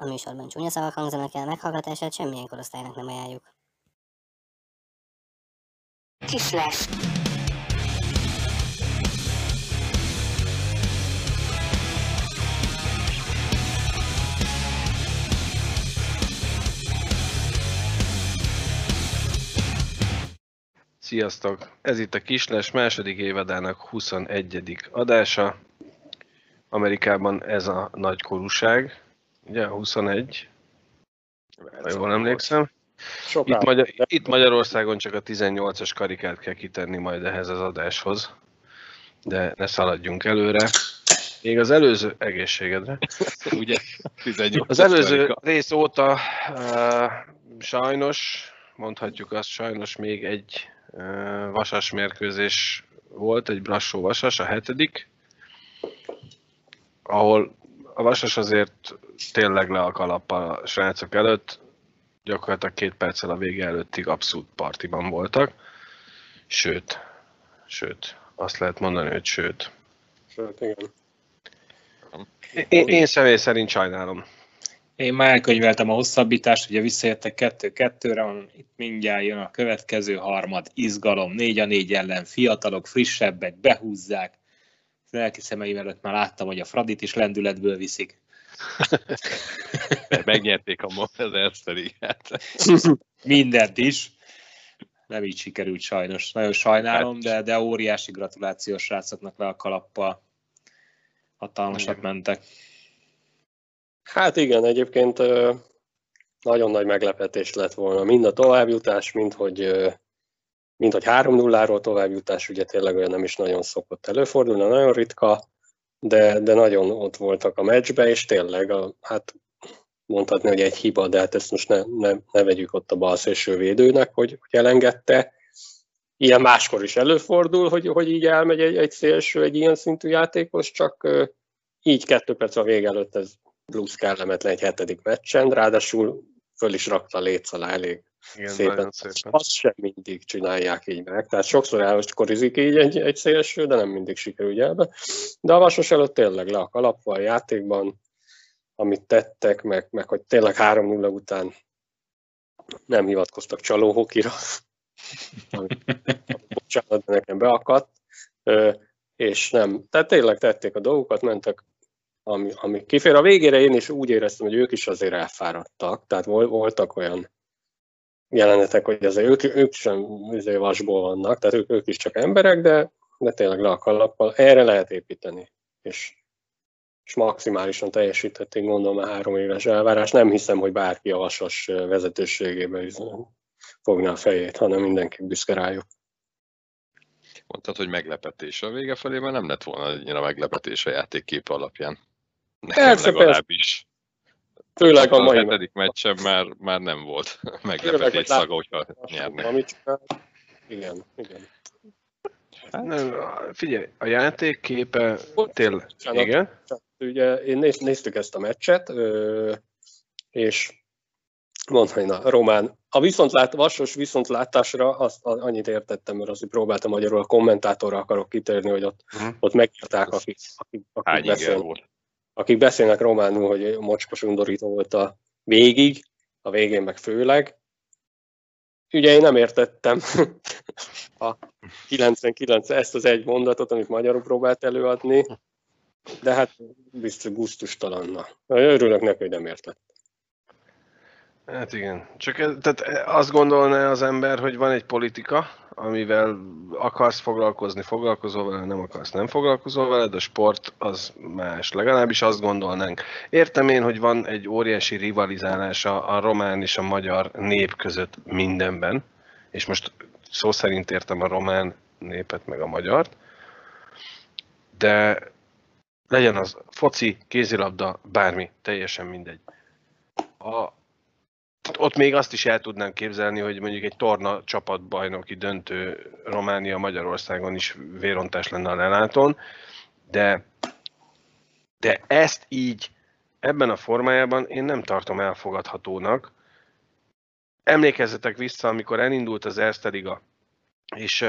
A műsorban csúnya szavak hangzanak el, meghallgatását semmilyen korosztálynak nem ajánljuk. Kislesz. Sziasztok! Ez itt a Kisles második évadának 21. adása. Amerikában ez a nagykorúság, ugye 21, ha jól emlékszem. Itt, Magyar, itt Magyarországon csak a 18-as karikát kell kitenni majd ehhez az adáshoz, de ne szaladjunk előre. Még az előző egészségedre. Ugye? 18 Az előző karika. rész óta uh, sajnos, mondhatjuk azt, sajnos még egy uh, vasas mérkőzés volt, egy Brassó vasas, a hetedik, ahol a vasas azért tényleg le a kalap a srácok előtt, gyakorlatilag két perccel a vége előttig abszolút partiban voltak. Sőt, sőt, azt lehet mondani, hogy sőt. Sőt, igen. Én, én személy szerint sajnálom. Én már elkönyveltem a hosszabbítást, ugye visszajöttek kettő-kettőre, itt mindjárt jön a következő harmad, izgalom, négy a négy ellen, fiatalok, frissebbek, behúzzák. Lelki szemeim előtt már láttam, hogy a Fradit is lendületből viszik. Megnyerték a az Erste ligát. Mindent is. Nem így sikerült sajnos. Nagyon sajnálom, de, de óriási gratulációs srácoknak le a kalappal. Hatalmasat Igen. mentek. Hát igen, egyébként nagyon nagy meglepetés lett volna. Mind a továbbjutás, mind hogy, ö, mind hogy 3-0-ról továbbjutás, ugye tényleg olyan nem is nagyon szokott előfordulni, nagyon ritka, de, de nagyon ott voltak a meccsbe, és tényleg, a, hát mondhatni, hogy egy hiba, de hát ezt most ne, ne, ne vegyük ott a balszélső védőnek, hogy, hogy elengedte. Ilyen máskor is előfordul, hogy, hogy így elmegy egy, egy szélső, egy ilyen szintű játékos, csak így kettő perc a vége előtt ez plusz kellemetlen egy hetedik meccsen, ráadásul föl is rakta a léc alá elég Igen, szépen. szépen. Azt sem mindig csinálják így meg. Tehát sokszor elkorizik így egy, egy szélső, de nem mindig sikerül elbe. De a Vasos előtt tényleg le a kalappal a játékban, amit tettek, meg, meg hogy tényleg 3-0 után nem hivatkoztak csalóhokira. Ami- Bocsánat, de nekem beakadt. És nem, tehát tényleg tették a dolgokat, mentek ami, ami kifér. A végére én is úgy éreztem, hogy ők is azért elfáradtak, tehát vol- voltak olyan jelenetek, hogy azért ők, ők sem izé vasból vannak, tehát ők, ők is csak emberek, de, de tényleg le a kalappal. Erre lehet építeni, és, és maximálisan teljesítették, gondolom, a három éves elvárás. Nem hiszem, hogy bárki a vasas vezetőségébe fogná a fejét, hanem mindenki büszke rájuk. Mondtad, hogy meglepetés. A vége felé már nem lett volna annyira meglepetés a játékkép alapján. Nekem Persze, legalábbis. Főleg a a mai hetedik meccsen már, már nem volt meglepetés hogy szaga, hogyha nyernek. amit. Igen, igen. Nem, figyelj, a játékképe tényleg, Bocsánat. igen, ugye én néz, néztük ezt a meccset, és mondhatni, a román, a viszontlát, vasos viszontlátásra azt a- annyit értettem, mert azt próbáltam magyarul, a kommentátorra akarok kitérni, hogy ott, Mhm. ott megírták, akik, akik, akik, Hány beszélnek, volt? Akik beszélnek románul, hogy mocskos undorító volt a végig, a végén meg főleg. Ugye én nem értettem a 99 ezt az egy mondatot, amit magyarul próbált előadni, de hát biztos gusztustalanna. Örülök neki, hogy nem értett. Hát igen. Csak tehát azt gondolná az ember, hogy van egy politika, amivel akarsz foglalkozni, foglalkozol vele, nem akarsz, nem foglalkozol vele, de a sport az más. Legalábbis azt gondolnánk. Értem én, hogy van egy óriási rivalizálás a, a román és a magyar nép között mindenben, és most szó szerint értem a román népet meg a magyart, de legyen az foci, kézilabda, bármi, teljesen mindegy. A, ott még azt is el tudnám képzelni, hogy mondjuk egy torna csapatbajnoki döntő Románia Magyarországon is vérontás lenne a lelátón, de, de ezt így ebben a formájában én nem tartom elfogadhatónak. Emlékezzetek vissza, amikor elindult az Erste és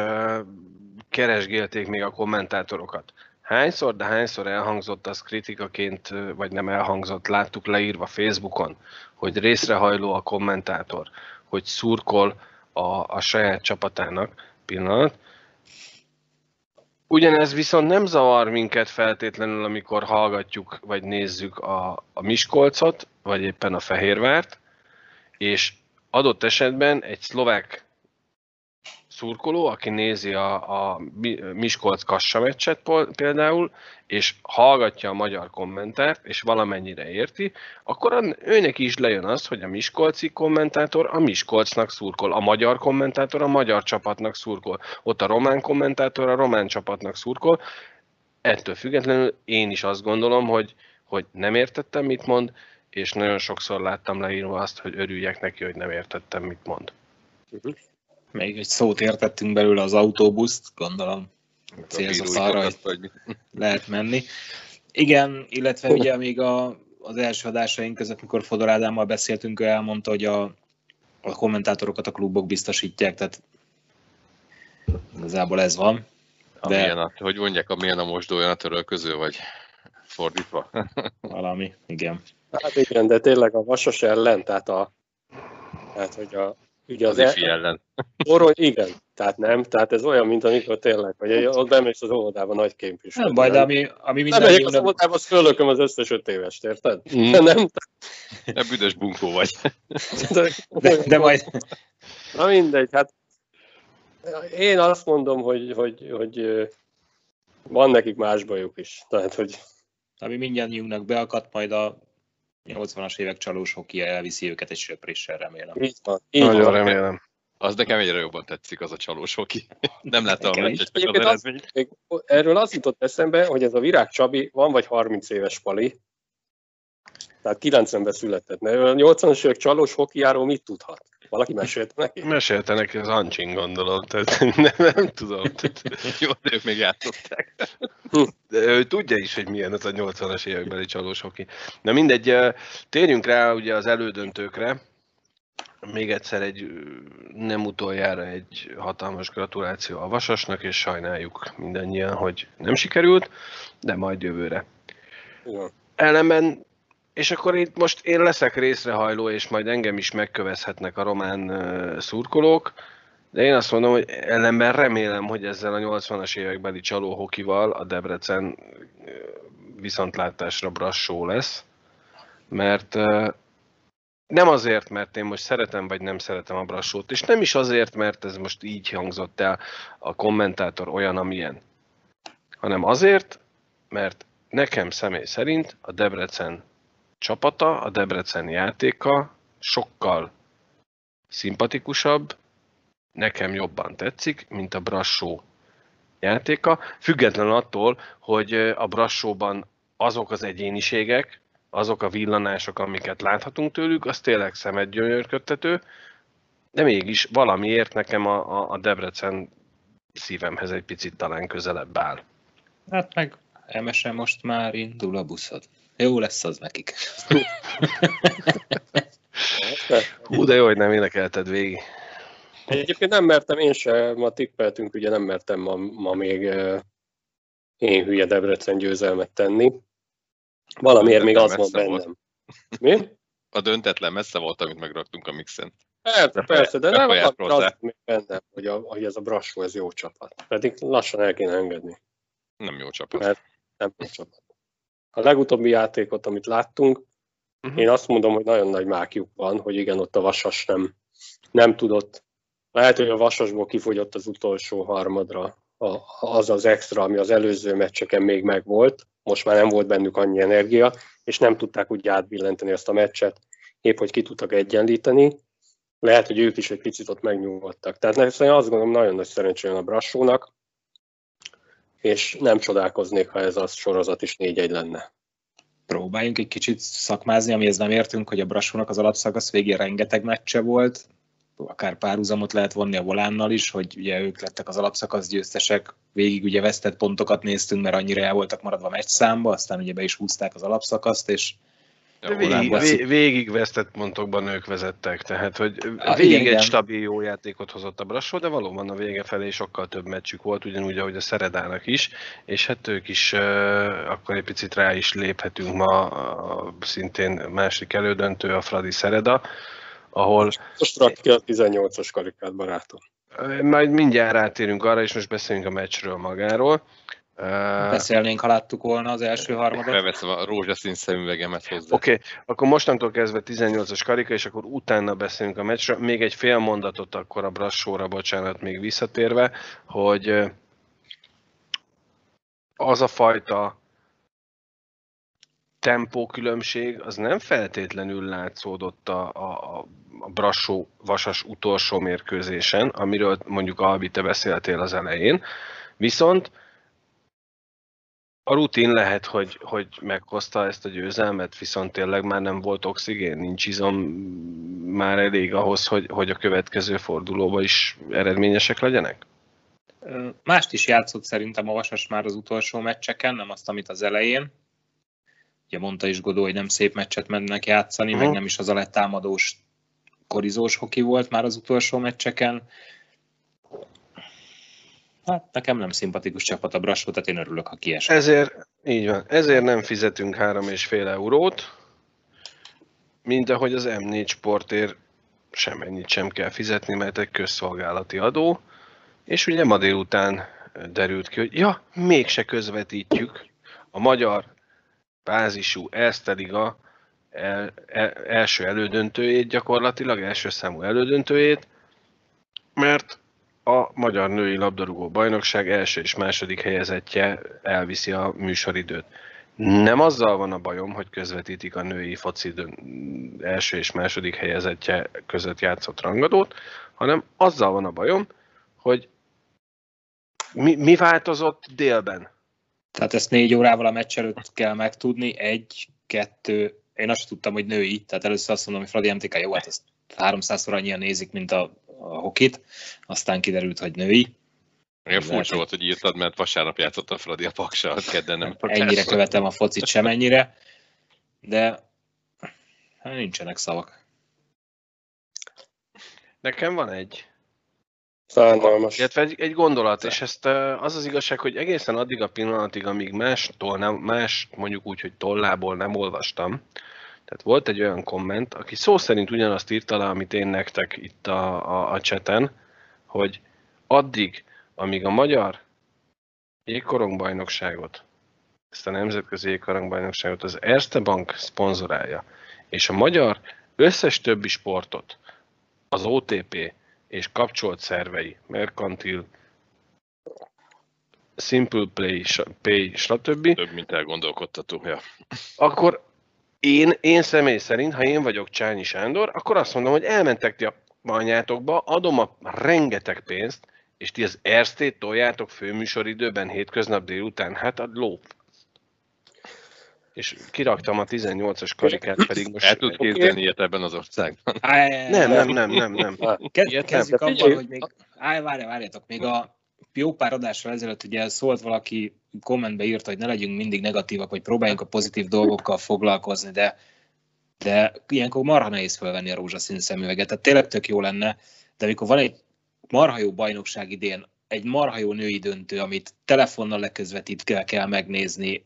keresgélték még a kommentátorokat. Hányszor, de hányszor elhangzott az kritikaként, vagy nem elhangzott, láttuk leírva Facebookon, hogy részrehajló a kommentátor, hogy szurkol a, a saját csapatának, pillanat. Ugyanez viszont nem zavar minket feltétlenül, amikor hallgatjuk vagy nézzük a, a Miskolcot, vagy éppen a Fehérvárt, és adott esetben egy szlovák szurkoló, aki nézi a, a Mi- Miskolc Kassa meccset például, és hallgatja a magyar kommentárt, és valamennyire érti, akkor őnek is lejön az, hogy a Miskolci kommentátor a Miskolcnak szurkol, a magyar kommentátor a magyar csapatnak szurkol, ott a román kommentátor a román csapatnak szurkol. Ettől függetlenül én is azt gondolom, hogy, hogy nem értettem, mit mond, és nagyon sokszor láttam leírva azt, hogy örüljek neki, hogy nem értettem, mit mond. Még egy szót értettünk belőle az autóbuszt, gondolom Célzott bíró arra, vagy mi? lehet menni. Igen, illetve ugye még a, az első adásaink között, mikor Fodor Ádámmal beszéltünk, ő elmondta, hogy a, a kommentátorokat a klubok biztosítják, tehát igazából ez van. De- milyen a, hogy mondják, a milyen a mosdója a törölköző, vagy fordítva? Valami, igen. Hát igen, de tényleg a Vasas ellen, tehát a, tehát hogy a, ugye Az az, ifi ellen. Torony, igen, tehát nem, tehát ez olyan, mint amikor tényleg, hogy ott bemész az óvodába nagy kémpis. Nem baj, de ami, ami nem megyek az óvodába, azt fölököm az összes öt évest, érted? Mm. Nem, De büdös bunkó vagy. de, de, de majd Na mindegy, hát én azt mondom, hogy, hogy, hogy van nekik más bajuk is. Tehát, hogy ami mindannyiunknak beakadt, majd a 80-as évek csalós hoki elviszi őket egy söpréssel, remélem. így van. Így Nagyon van. remélem. Az nekem egyre jobban tetszik, az a csalós hoki. Nem láttam a meccset, csak az Egyébként az- erről az jutott eszembe, hogy ez a Virág Csabi van vagy 30 éves pali, tehát 90-ben született. Mert a 80-as évek csalós hokiáról mit tudhat? Valaki mesélte neki? Mesélte neki az Ancsin, gondolom, tehát nem, nem tudom. Tehát, Jó, de ők még játszották. de ő tudja is, hogy milyen ez a 80-as évekbeli csalós hoki. Na mindegy, térjünk rá ugye az elődöntőkre. Még egyszer egy, nem utoljára egy hatalmas gratuláció a Vasasnak, és sajnáljuk mindannyian, hogy nem sikerült, de majd jövőre. Igen. Ellenben, és akkor itt most én leszek részrehajló, és majd engem is megkövezhetnek a román szurkolók, de én azt mondom, hogy ellenben remélem, hogy ezzel a 80-as évekbeli csalóhokival a Debrecen viszontlátásra brassó lesz, mert nem azért, mert én most szeretem vagy nem szeretem a brassót, és nem is azért, mert ez most így hangzott el a kommentátor olyan, amilyen, hanem azért, mert nekem személy szerint a Debrecen csapata, a Debrecen játéka sokkal szimpatikusabb, nekem jobban tetszik, mint a Brassó játéka, független attól, hogy a Brassóban azok az egyéniségek, azok a villanások, amiket láthatunk tőlük, az tényleg szemet gyönyörködtető, de mégis valamiért nekem a, a, Debrecen szívemhez egy picit talán közelebb áll. Hát meg emesen most már indul a buszod. Jó lesz az nekik. Hú, de jó, hogy nem énekelted végig. Egyébként nem mertem, én se, ma tippeltünk, ugye nem mertem ma, ma még én hülye Debrecen győzelmet tenni. Valamiért még az van volt. bennem. Mi? A döntetlen messze volt, amit megraktunk a mixen. Persze, persze, de nem az még bennem, hogy, a, hogy ez a Brassó, ez jó csapat. Pedig lassan el kéne engedni. Nem jó csapat. Mert- Nem jó csapat. A legutóbbi játékot, amit láttunk, Mhm. én azt mondom, hogy nagyon nagy mákjuk van, hogy igen, ott a Vasas nem, nem tudott. Lehet, hogy a Vasasból kifogyott az utolsó harmadra a, az az extra, ami az előző meccseken még megvolt. Most már nem volt bennük annyi energia, és nem tudták úgy átbillenteni ezt a meccset, épp hogy ki tudtak egyenlíteni. Lehet, hogy ők is egy picit ott megnyugodtak. Tehát nekem azt gondolom, nagyon nagy szerencsé jön a Brassónak, és nem csodálkoznék, ha ez a sorozat is 4-1 lenne. Próbáljunk egy kicsit szakmázni, amihez nem értünk, hogy a Brassónak az alapszakasz végén rengeteg meccse volt, akár párhuzamot lehet vonni a volánnal is, hogy ugye ők lettek az alapszakasz győztesek, végig ugye vesztett pontokat néztünk, mert annyira el voltak maradva meccs számba, aztán ugye be is húzták az alapszakaszt, és végig, végig vesztett pontokban ők vezettek, tehát hogy Ah, végig igen, egy igen. stabil jó játékot hozott a Brassó, de valóban a vége felé sokkal több meccsük volt, ugyanúgy, ahogy a Szeredának is, és hát ők is, uh, akkor egy picit rá is léphetünk ma, szintén másik elődöntő, a Fradi Szereda, ahol Most rak ki a 18-as karikát, barátom. majd mindjárt rátérünk arra, és most beszélünk a meccsről magáról. Beszélnénk, ha láttuk volna az első harmadot. Beveszem a rózsaszín szemüvegemet hozzá. Oké, okay, akkor mostantól kezdve 18-as karika, és akkor utána beszélünk a meccsről. Még egy fél mondatot akkor a Brassóra, bocsánat, még visszatérve, hogy az a fajta tempókülönbség, az nem feltétlenül látszódott a, a, a- a Brassó Vasas utolsó mérkőzésen, amiről mondjuk Albi, te beszéltél az elején, viszont a rutin lehet, hogy, hogy meghozta ezt a győzelmet, viszont tényleg már nem volt oxigén, nincs izom már elég ahhoz, hogy, hogy a következő fordulóba is eredményesek legyenek? Mást is játszott szerintem a Vasas már az utolsó meccseken, nem azt, amit az elején. Ugye mondta is Godó, hogy nem szép meccset mennek játszani, Mhm. meg nem is az a letámadós, korizós hoki volt már az utolsó meccseken. Hát nekem nem szimpatikus csapat a Brassó, tehát én örülök, ha kiesik. Ezért, így van, ezért nem fizetünk 3,5 eurót, mint ahogy az M4 sportért semennyit sem kell fizetni, mert egy közszolgálati adó, és ugye ma délután derült ki, hogy ja, mégse közvetítjük a magyar bázisú Erste Liga el, el, első elődöntőjét gyakorlatilag, első számú elődöntőjét, mert a Magyar Női Labdarúgó Bajnokság első és második helyezettje elviszi a műsoridőt. Nem azzal van a bajom, hogy közvetítik a női foci első és második helyezettje között játszott rangadót, hanem azzal van a bajom, hogy mi, mi változott délben? Tehát ezt négy órával a meccs előtt kell megtudni, egy, kettő, én azt tudtam, hogy női, tehát először azt mondom, hogy Fradi MTK jó, hát ezt 300-szor annyian nézik, mint a, a hokit, aztán kiderült, hogy női. Olyan Lehet, furcsa volt, hogy írtad, mert vasárnap játszott a Fradi a Paksa, kedden nem. Ennyire követem a focit sem ennyire, de hát nincsenek szavak. Nekem van egy. Szánalmas. Illetve egy, egy gondolat, és ezt az az igazság, hogy egészen addig a pillanatig, amíg mástól nem, más mondjuk úgy, hogy tollából nem olvastam, tehát volt egy olyan komment, aki szó szerint ugyanazt írta le, amit én nektek itt a, a, a cseten, hogy addig, amíg a magyar jégkorongbajnokságot, ezt a nemzetközi jégkorongbajnokságot az Erste Bank szponzorálja, és a magyar összes többi sportot, az OTP és kapcsolt szervei, Mercantil, Simple Play, Pay, stb. Több, mint elgondolkodtató. Ja. akkor én, én személy szerint, ha én vagyok Csányi Sándor, akkor azt mondom, hogy elmentek ti a anyátokba, adom a rengeteg pénzt, és ti az Erztét toljátok főműsoridőben hétköznap délután, hát a ló. És kiraktam a 18-as karikát, pedig most... El tud képzelni ilyet ebben az országban. Nem, nem, nem, nem, nem. Kezdjük abban, hogy még... Állj, várj, várjatok, még a jó pár adással ezelőtt ugye szólt valaki, kommentbe írta, hogy ne legyünk mindig negatívak, vagy próbáljunk a pozitív dolgokkal foglalkozni, de, de ilyenkor marha nehéz felvenni a rózsaszín szemüveget. Tehát tényleg tök jó lenne, de amikor van egy marha jó bajnokság idén, egy marha jó női döntő, amit telefonnal leközvetítve kell megnézni,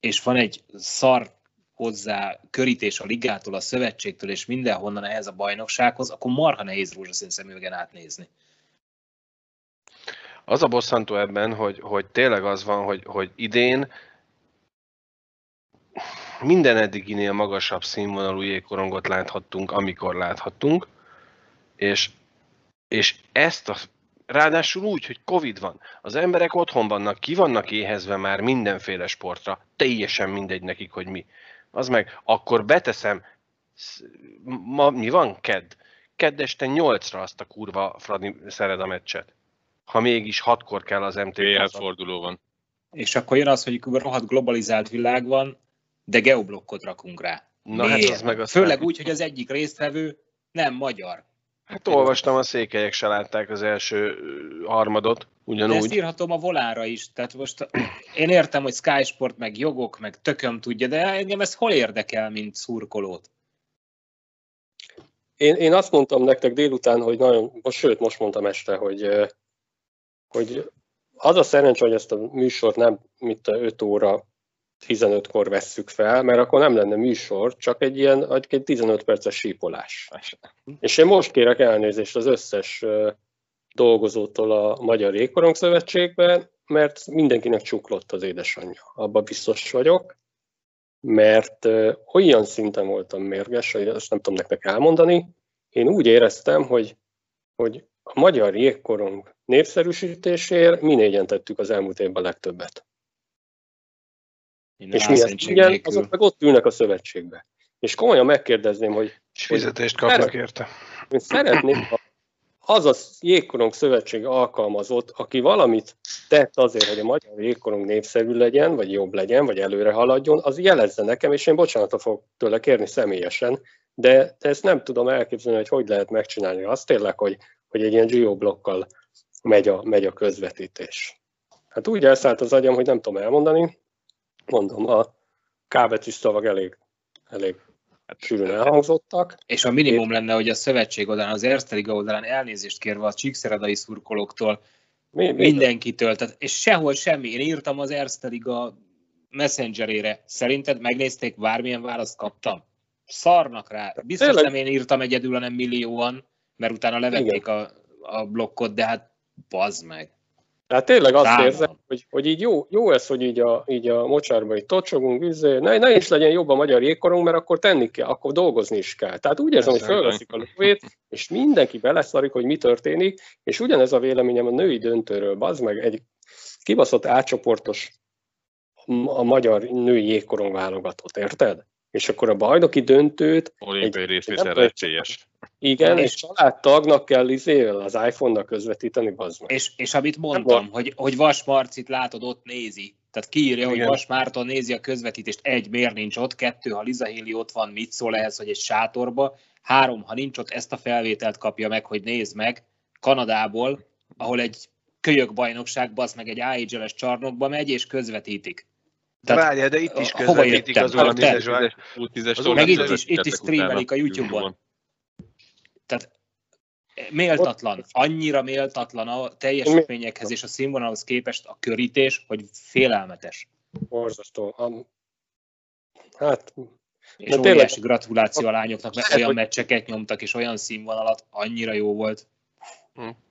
és van egy szar hozzá körítés a ligától, a szövetségtől és mindenhonnan ehhez a bajnoksághoz, akkor marha nehéz rózsaszín szemüvegen átnézni. Az a bosszantó ebben, hogy, hogy tényleg az van, hogy, hogy idén minden eddiginél magasabb színvonalú jégkorongot láthattunk, amikor láthattunk, és, és ezt a Ráadásul úgy, hogy Covid van. Az emberek otthon vannak, ki vannak éhezve már mindenféle sportra. Teljesen mindegy nekik, hogy mi. Az meg, akkor beteszem, sz- ma mi van? Kedd. Kedd este 8-ra azt a kurva Fradi Szereda meccset. Ha mégis hatkor kell az MT PL forduló van. És akkor jön az, hogy rohadt globalizált világ van, de geoblokkot rakunk rá. Na hát Miért? az meg aztán... Főleg úgy, hogy az egyik résztvevő nem magyar. Hát olvastam, a székelyek se látták az első harmadot, De ezt Ugyanúgy. írhatom a volára is. Tehát most én értem, hogy Sky Sport, meg jogok, meg tököm tudja, de engem ez hol érdekel, mint szurkolót? Én, én azt mondtam nektek délután, hogy nagyon, most, sőt, most mondtam este, hogy, hogy az a szerencsé, hogy ezt a műsort nem mint a 5 óra 15-kor vesszük fel, mert akkor nem lenne műsor, csak egy ilyen egy 15 perces sípolás. És én most kérek elnézést az összes dolgozótól a Magyar Jégkorong Szövetségben, mert mindenkinek csuklott az édesanyja. Abba biztos vagyok, mert olyan szinten voltam mérges, hogy ezt nem tudom nektek elmondani. Én úgy éreztem, hogy, hogy a magyar jégkorong népszerűsítésért mi négyen tettük az elmúlt évben legtöbbet. Minden És mi ezt igen, azok meg ott ülnek a szövetségbe. És komolyan megkérdezném, hogy És fizetést kapnak érte. én szeretnék, ha az a jégkorong szövetség alkalmazott, aki valamit tett azért, hogy a magyar jégkorong népszerű legyen, vagy jobb legyen, vagy előre haladjon, az jelezze nekem, és én bocsánatot fogok tőle kérni személyesen, de, de ezt nem tudom elképzelni, hogy hogy lehet megcsinálni. Azt tényleg, hogy, hogy egy ilyen geoblokkal megy a, megy a közvetítés. Hát úgy elszállt az agyam, hogy nem tudom elmondani. Mondom, a kábetűs szavak elég, elég Hát, sűrűn elhangzottak. És a minimum lenne, hogy a szövetség oldalán, az Erste Liga oldalán elnézést kérve a csíkszeredai szurkolóktól, Mi, mi, mindenkitől, tehát, és sehol semmi. Én írtam az Erste Liga messengerére. Szerinted megnézték, bármilyen választ kaptam? Szarnak rá. Biztos Tényleg? nem én írtam egyedül, hanem millióan, mert utána levették a, a blokkot, de hát bazd meg. Hát tényleg azt Számom. érzem, hogy, hogy így jó, jó ez, hogy így a, így a mocsárba így tocsogunk, izé, ne, ne is legyen jobb a magyar jégkorong, mert akkor tenni kell, akkor dolgozni is kell. Tehát úgy érzem, hogy fölveszik a lóvét, és mindenki beleszarik, hogy mi történik, és ugyanez a véleményem a női döntőről, bazd meg, egy kibaszott átcsoportos a magyar női jégkorong válogatott, érted? És akkor a bajnoki döntőt Olimpiai Egy- részvételre nem- esélyes. igen, És- és családtagnak kell izével az iPhone-nak közvetíteni, bazd meg. És, és amit mondtam, hogy, hogy Vas Marcit látod, ott nézi. Tehát kiírja, hogy Igen. Vas Márton nézi a közvetítést. Egy, miért nincs ott? Kettő, ha Liza Héli ott van, mit szól ehhez, hogy egy sátorba? Három, ha nincs ott, ezt a felvételt kapja meg, hogy nézd meg Kanadából, ahol egy kölyök bajnokság, bazd meg egy AHL-es csarnokba megy, és közvetítik. De Tehát, várjál, de itt is közvetítik az U10-es te- vág- U10-es Az tornát meg itt is, itt is streamelik a YouTube-on. Tehát méltatlan, annyira méltatlan a teljesítményekhez és a színvonalhoz képest a körítés, hogy félelmetes. Borzasztó. Hát, És De óriási tényleg- gratuláció a lányoknak, mert olyan meccseket nyomtak, és olyan színvonalat, annyira jó volt.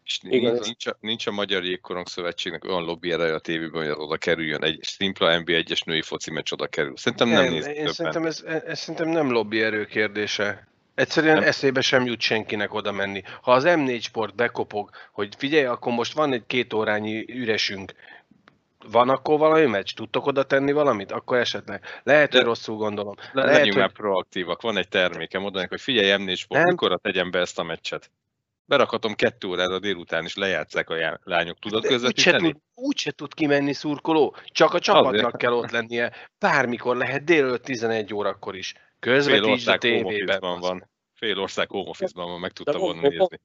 És Igen. nincs, nincs, a, nincs a Magyar Jégkorong Szövetségnek olyan lobby ereje a tévében, hogy az oda kerüljön. Egy szimpla NB1-es női foci meccs oda kerül. Szerintem nem, Nem, nézik én szerintem ez, ez szerintem nem lobby erő kérdése. Egyszerűen Nem. eszébe sem jut senkinek oda menni. Ha az M4 Sport bekopog, hogy figyelj, akkor most van egy két órányi üresünk, van akkor valami meccs? Tudtok oda tenni valamit? Akkor esetleg. Lehet, hogy De- rosszul gondolom. Le, Lehet, legyünk hogy- már proaktívak, van egy termékem, mondanak, hogy figyelj, M4 Sport, Nem. mikorra tegyem be ezt a meccset? Berakhatom kettő órára délután, és lejátszák a lányok. Tudod De úgyse közvetíteni? tud, úgyse tud kimenni szurkoló, csak a csapatnak Azért. kell ott lennie. Bármikor lehet, délelőtt 11 órakor is. Fél Közvetítsd a tévében. van. Fél ország home office-ban van, meg tudta volna nézni.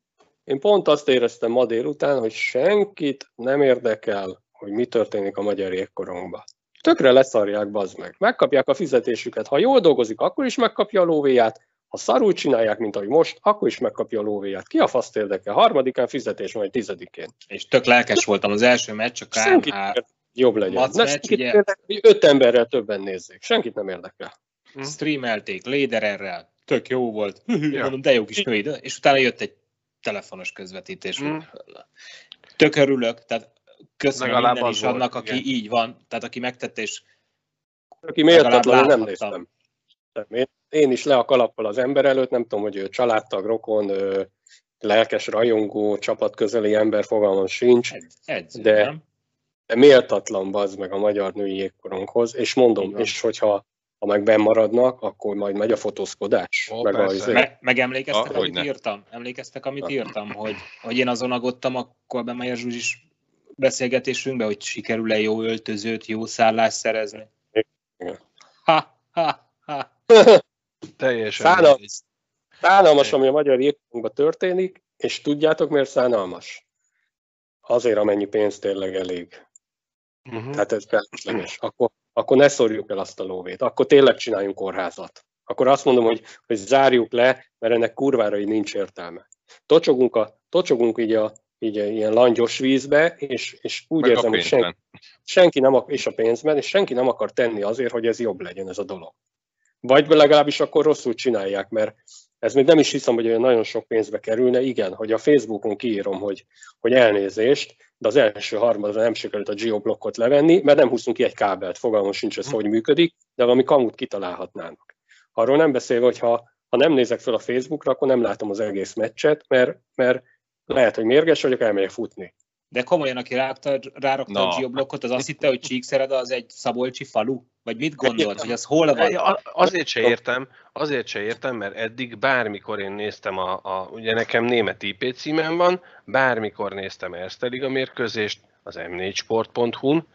Én pont azt éreztem ma délután, hogy senkit nem érdekel, hogy mi történik a magyar jégkorongban. Tökre leszarják, bazd meg. Megkapják a fizetésüket. Ha jól dolgozik, akkor is megkapja a lóvéját. Ha szarul csinálják, mint ahogy most, akkor is megkapja a lóvéját. Ki a faszt érdekel? Harmadikán fizetés, vagy tizedikén. És tök lelkes voltam az első meccs, a Senkit érdekel, jobb legyen. Mac Ne, meccs, ugye? érdekel, hogy öt emberrel többen nézzék. Senkit nem érdekel. streamelték Lédererrel, tök jó volt. Ja. Mondom, de jó kis női, és utána jött egy telefonos közvetítés. Mm. Tök örülök, tehát köszönöm Legalább minden is volt, annak, aki igen. így van, tehát aki megtette, és Aki méltatlanul nem néztem. Én, én is le a kalappal az ember előtt, nem tudom, hogy ő családtag, rokon, ö, lelkes, rajongó, csapatközeli ember, fogalmam sincs, edz, edző, De- nem? de méltatlan bazd meg a magyar női jégkoronghoz, és mondom, van. és hogyha ha meg bennmaradnak, akkor majd megy a fotózkodás. Ó, meg a, persze. izé- Me, megemlékeztek, Ah, amit hogyne. írtam? Emlékeztek, amit írtam, hogy, hogy én azon aggódtam a Kolbemeyer Zsuzsis beszélgetésünkben, hogy sikerül-e jó öltözőt, jó szállást szerezni. Igen. Ha, ha. Teljesen. Szánalmas. Szánalmas, ami a magyar jégkorongban történik, és tudjátok, miért szánalmas? azért, amennyi pénz tényleg elég. Uh-huh. Tehát ez felesleges. Akkor, akkor ne szórjuk el azt a lóvét. Akkor tényleg csináljunk kórházat. Akkor azt mondom, hogy, hogy zárjuk le, mert ennek kurvára így nincs értelme. Tocsogunk, a, tocsogunk így, a, így ilyen langyos vízbe, és, és úgy Meg érzem, hogy senki, senki nem, ak- és a pénzben, és senki nem akar tenni azért, hogy ez jobb legyen ez a dolog. Vagy legalábbis akkor rosszul csinálják, mert ez még nem is hiszem, hogy olyan nagyon sok pénzbe kerülne. Igen, hogy a Facebookon kiírom, hogy, hogy elnézést, de az első harmadra nem sikerült a geoblokkot levenni, mert nem húzunk ki egy kábelt, fogalmam sincs, ez hogy működik, de valami kamut kitalálhatnának. Arról nem beszélve, hogy ha, ha nem nézek fel a Facebookra, akkor nem látom az egész meccset, mert, mert lehet, hogy mérges vagyok, elmegyek futni. De komolyan, aki rárakta, rárakta Na. a geoblokkot, az azt hitte, hogy Csíkszereda az egy szabolcsi falu? Vagy mit gondolt, hogy az hol van? A- Azért se értem, azért se értem, mert eddig bármikor én néztem, a, a, ugye nekem német IP címem van, bármikor néztem Erste Liga mérkőzést az m4sport.hu-n,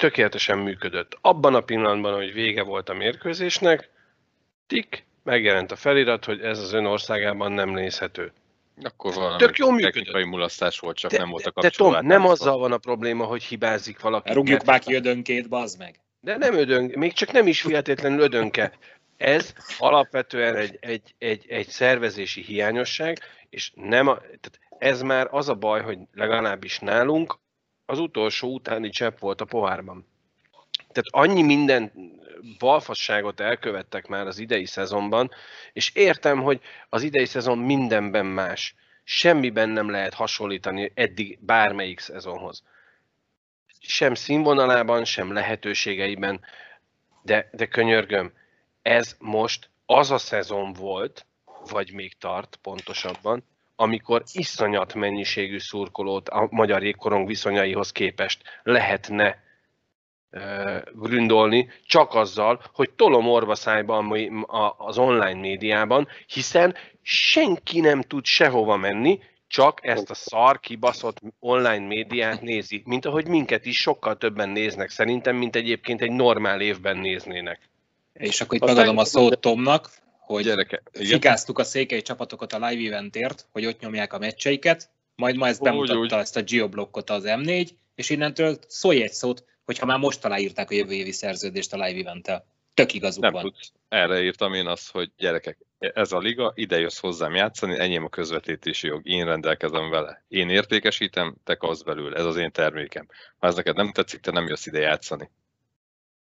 tökéletesen működött. Abban a pillanatban, hogy vége volt a mérkőzésnek, tik, megjelent a felirat, hogy ez az ön országában nem nézhető. Akkor valami Tök jól működött. technikai mulasztás volt, csak De, nem volt a de Tom, nem kapcsolat. azzal van a probléma, hogy hibázik valaki. Rúgjuk már ki ödönkét, bazd meg. De nem ödönk, még csak nem is feltétlenül ödönke. Ez alapvetően egy, egy, egy, egy szervezési hiányosság, és nem a, tehát ez már az a baj, hogy legalábbis nálunk az utolsó utáni csepp volt a pohárban. Tehát annyi minden balfasságot elkövettek már az idei szezonban, és értem, hogy az idei szezon mindenben más. Semmiben nem lehet hasonlítani eddig bármelyik szezonhoz sem színvonalában, sem lehetőségeiben, de, de könyörgöm, ez most az a szezon volt, vagy még tart pontosabban, amikor iszonyat mennyiségű szurkolót a magyar jégkorong viszonyaihoz képest lehetne gründolni, csak azzal, hogy tolom orvaszájban mi- a- az online médiában, hiszen senki nem tud sehova menni, csak ezt a szar kibaszott online médiát nézi, mint ahogy minket is sokkal többen néznek szerintem, mint egyébként egy normál évben néznének. És akkor itt Aztán- megadom a szót Tomnak, hogy Gyereke, fikáztuk a székely csapatokat a live eventért, hogy ott nyomják a meccseiket, majd ma ezt bemutatta úgy. ezt a geoblokkot az M4, és innentől szólj egy szót, hogyha már most aláírták a jövő évi szerződést a live eventtel. Tök igazuk Nem van. tudsz. Erre írtam én azt, hogy gyerekek, ez a liga, ide jössz hozzám játszani, enyém a közvetítési jog, én rendelkezem vele. Én értékesítem, te kapsz belőle, ez az én termékem. Ha ez neked nem tetszik, te nem jössz ide játszani.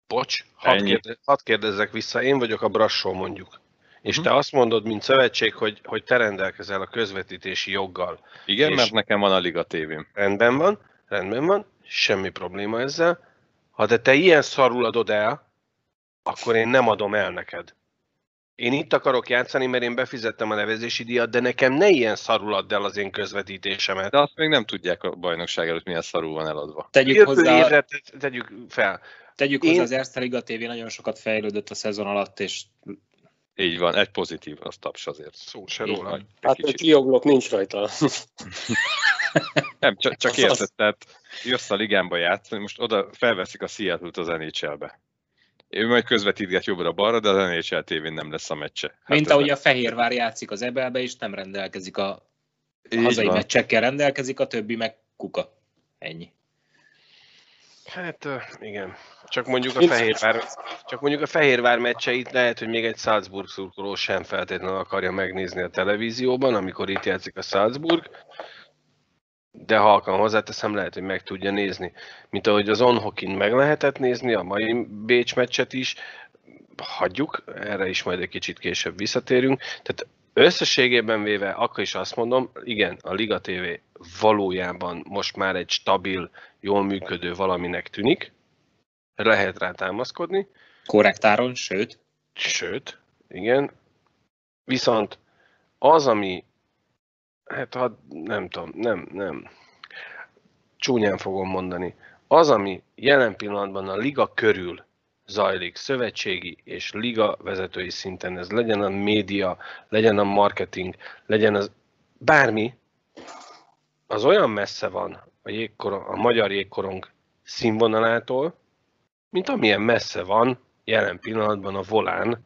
Bocs, hadd, Ennyi. kérde, hadd kérdezzek vissza, én vagyok a Brassó mondjuk. És Mhm. te azt mondod, mint szövetség, hogy, hogy te rendelkezel a közvetítési joggal. Igen, És- mert nekem van a liga tévém. Rendben van, rendben van, semmi probléma ezzel. Ha de te ilyen szarul adod el, akkor én nem adom el neked. Én itt akarok játszani, mert én befizettem a nevezési díjat, de nekem ne ilyen szarul add el az én közvetítésemet. De azt még nem tudják a bajnokság előtt, milyen szarul van eladva. Tegyük Jövő hozzá, évre te- tegyük fel. tegyük Én- hozzá az Erste Liga TV nagyon sokat fejlődött a szezon alatt, és Így van, egy pozitív, az taps azért. Szó se róla. Hát kicsit. geoblok nincs rajta. Nem, csak, csak érted, tehát jössz a ligámba játszani, most oda felveszik a Seattle-t az NHL-be. Ő majd közvetítget jobbra-balra, de az NHL tévén nem lesz a meccse. Hát mint ahogy nem- a Fehérvár játszik az Ebelbe, és nem rendelkezik a Így hazai van. meccsekkel rendelkezik, a többi meg kuka. Ennyi. Hát igen. Csak mondjuk a Fehérvár, csak mondjuk a Fehérvár meccseit lehet, hogy még egy Salzburg szurkoló sem feltétlenül akarja megnézni a televízióban, amikor itt játszik a Salzburg. De halkan hozzáteszem, lehet, hogy meg tudja nézni. Mint ahogy az Onhokin meg lehetett nézni, a mai Bécs meccset is, hagyjuk, erre is majd egy kicsit később visszatérünk. Tehát összességében véve, akkor is azt mondom, igen, a Liga TV valójában most már egy stabil, jól működő valaminek tűnik, lehet rá támaszkodni, Korrektáron, sőt, sőt, igen, viszont az, ami, hát ha nem tudom, nem, nem, csúnyán fogom mondani, az, ami jelen pillanatban a liga körül zajlik, szövetségi és liga vezetői szinten, ez legyen a média, legyen a marketing, legyen az bármi, az olyan messze van a, jégkorong, a magyar jégkorong színvonalától, mint amilyen messze van jelen pillanatban a volán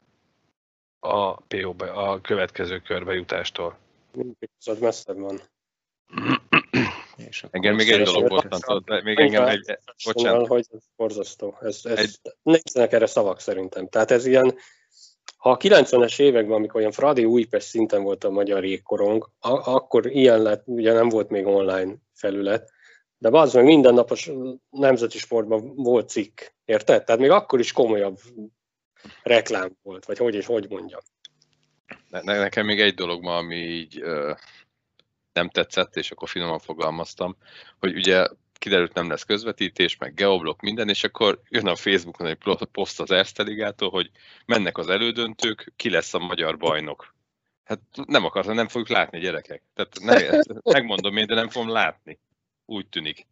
a, PO a következő körbe jutástól. Mindig messze van. És akkor Engem még egy dolog bottantott, még engem egy, Szóval, bocsánat, hogy ez borzasztó. Ez, ez nincsenek erre szavak szerintem. Tehát ez ilyen, ha a 90-es években, amikor olyan Fradi Újpest szinten volt a magyar jégkorong, a- akkor ilyen lett, ugye nem volt még online felület, de az meg mindennapos nemzeti sportban volt cikk, érted? Tehát még akkor is komolyabb reklám volt, vagy hogy és hogy mondjam. Ne, ne- nekem még egy dolog ma, ami így ö, nem tetszett, és akkor finoman fogalmaztam, hogy ugye kiderült nem lesz közvetítés, meg geoblok, minden, és akkor jön a Facebookon egy poszt az Erste Ligától, hogy mennek az elődöntők, ki lesz a magyar bajnok. Hát nem akartam, nem fogjuk látni gyerekek. Tehát ne, megmondom én, de nem fogom látni. Úgy tűnik.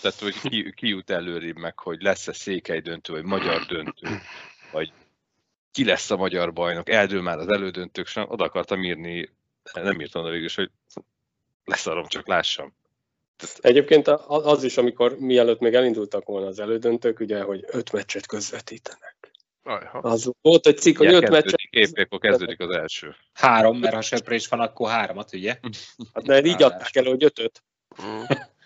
Tehát, hogy ki, ki jut előrébb meg, hogy lesz-e székely döntő, vagy magyar döntő, vagy ki lesz a magyar bajnok, eldől már az elődöntők, sem oda akartam írni, nem írtam oda végül is, hogy leszarom, csak lássam. Egyébként az is, amikor mielőtt még elindultak volna az elődöntők, ugye, hogy öt meccset közvetítenek. Ajha. Az volt egy cikk, hogy Ilyen öt meccset kezdődik, épp akkor kezdődik az első. Három, mert ha söprés van, akkor háromat, ugye? Hát de így adták elő, hogy ötöt.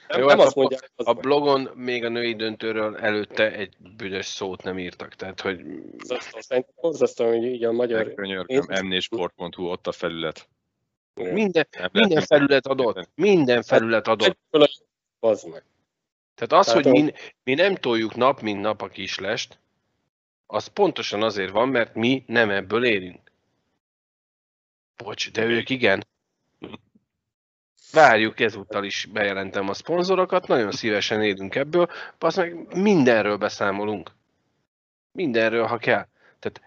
Nem, Jó, nem hát azt mondják, az A blogon még a női döntőről előtte egy büdös szót nem írtak, tehát hogy borzasztó. Szerintem borzasztó, hogy így a magyar... Megkönyörgöm, m4sport.hu, ott a felület. minden, minden felület adott. Minden felület adott. Az meg. Tehát az, hogy mi, mi nem toljuk nap, mint nap a kislest, az pontosan azért van, mert mi nem ebből élünk. Bocs, de ők igen. Várjuk, ezúttal is bejelentem a szponzorokat, nagyon szívesen élünk ebből, az meg mindenről beszámolunk. Mindenről, ha kell. Tehát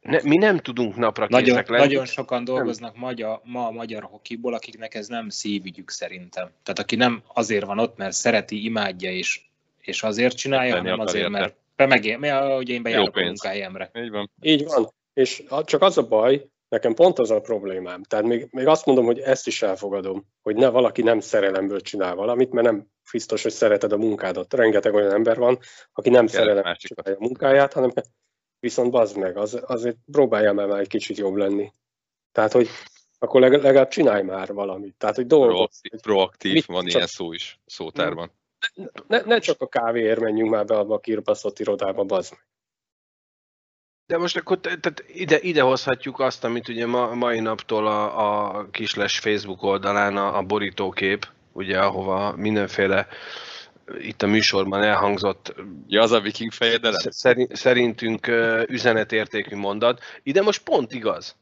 ne, mi nem tudunk napra Nagyon, készek lenni. nagyon sokan dolgoznak magyar, ma a magyar hokiból, akiknek ez nem szívügyük szerintem. Tehát aki nem azért van ott, mert szereti, imádja és, és azért csinálja, Tenni hanem azért, érte. mert be megél, mert ugye én bejárok a munkahelyemre. Így van. Így van. És csak az a baj, nekem pont az a problémám. Tehát még, még azt mondom, hogy ezt is elfogadom, hogy ne valaki nem szerelemből csinál valamit, mert nem biztos, hogy szereted a munkádat. Rengeteg olyan ember van, aki nem szerelemből csinálja a munkáját, hanem viszont bazd meg, az, azért próbáljál már, már egy kicsit jobb lenni. Tehát, hogy akkor leg- legalább csinálj már valamit. Tehát, hogy dolgozz. Proaktív, proaktív Mit- van csak- ilyen szó is, szótárban. Ne, ne csak a kávéért menjünk már be abba a kirpaszott irodába, bazd meg. De most akkor te- tehát ide, ide hozhatjuk azt, amit ugye ma, mai naptól a, a kisles Facebook oldalán a, a borítókép, ugye ahova mindenféle itt a műsorban elhangzott Ja, az a viking fejedelem? szerint, szerintünk üzenetértékű mondat. Ide most pont igaz.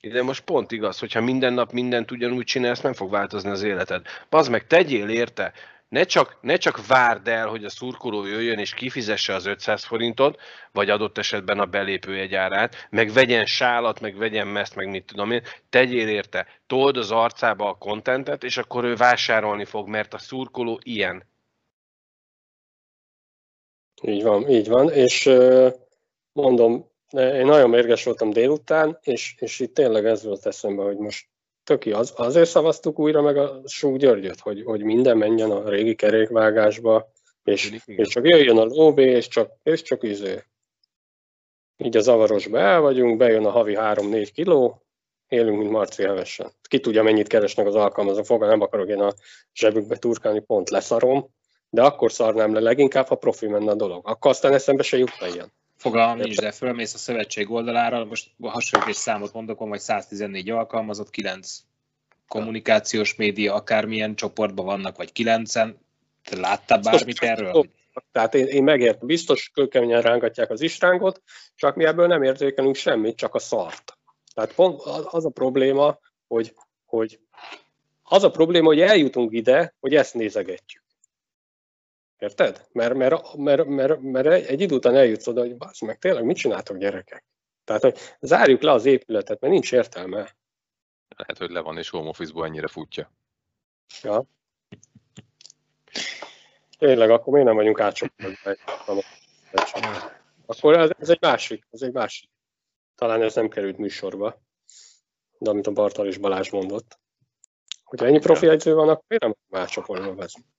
Ide most pont igaz, hogyha minden nap mindent ugyanúgy csinálsz, nem fog változni az életed. Bazd meg, tegyél érte, ne csak, ne csak várd el, hogy a szurkoló jöjjön és kifizesse az 500 forintot, vagy adott esetben a belépő egyárát, meg vegyen sálat, meg vegyen meszt, meg mit tudom én, tegyél érte, told az arcába a kontentet, és akkor ő vásárolni fog, mert a szurkoló ilyen. Így van, így van, és mondom, én nagyon mérges voltam délután, és, és itt tényleg ez volt eszembe, hogy most töki, az, azért szavaztuk újra meg a Súg Györgyöt, hogy, hogy minden menjen a régi kerékvágásba, és, igen. és csak jöjjön a lóvé, és csak, és csak izé. Így a zavarosba el vagyunk, bejön a havi 3-4 kiló, élünk, mint Marci Hevesen. Ki tudja, mennyit keresnek az alkalmazó foga, nem akarok én a zsebükbe turkálni, pont leszarom, de akkor szarnám le leginkább, ha profi menne a dolog. Akkor aztán eszembe se jutna ilyen. Fogalmam nincs, de fölmész a szövetség oldalára, most hasonlítás számot mondok, van vagy 114 alkalmazott, 9 kommunikációs média, akármilyen csoportban vannak, vagy 9-en. Te láttál bármit erről? Tehát én, én megértem, biztos kőkeményen rángatják az istrángot, csak mi ebből nem érzékelünk semmit, csak a szart. Tehát pont az a probléma, hogy, hogy az a probléma, hogy eljutunk ide, hogy ezt nézegetjük. Érted? Mert, mert, mert, mert, mert egy idő után eljutsz oda, hogy basz meg, tényleg mit csináltok gyerekek? Tehát, hogy zárjuk le az épületet, mert nincs értelme. Lehet, hogy le van, és home office-ból ennyire futja. Ja. Tényleg, akkor miért nem vagyunk átcsoportban? Akkor ez, ez egy másik, ez egy másik. Talán ez nem került műsorba, de amit a Bartal és Balázs mondott. Hogyha ennyi profi edző van, akkor miért nem vagyunk átcsoportban vezetni?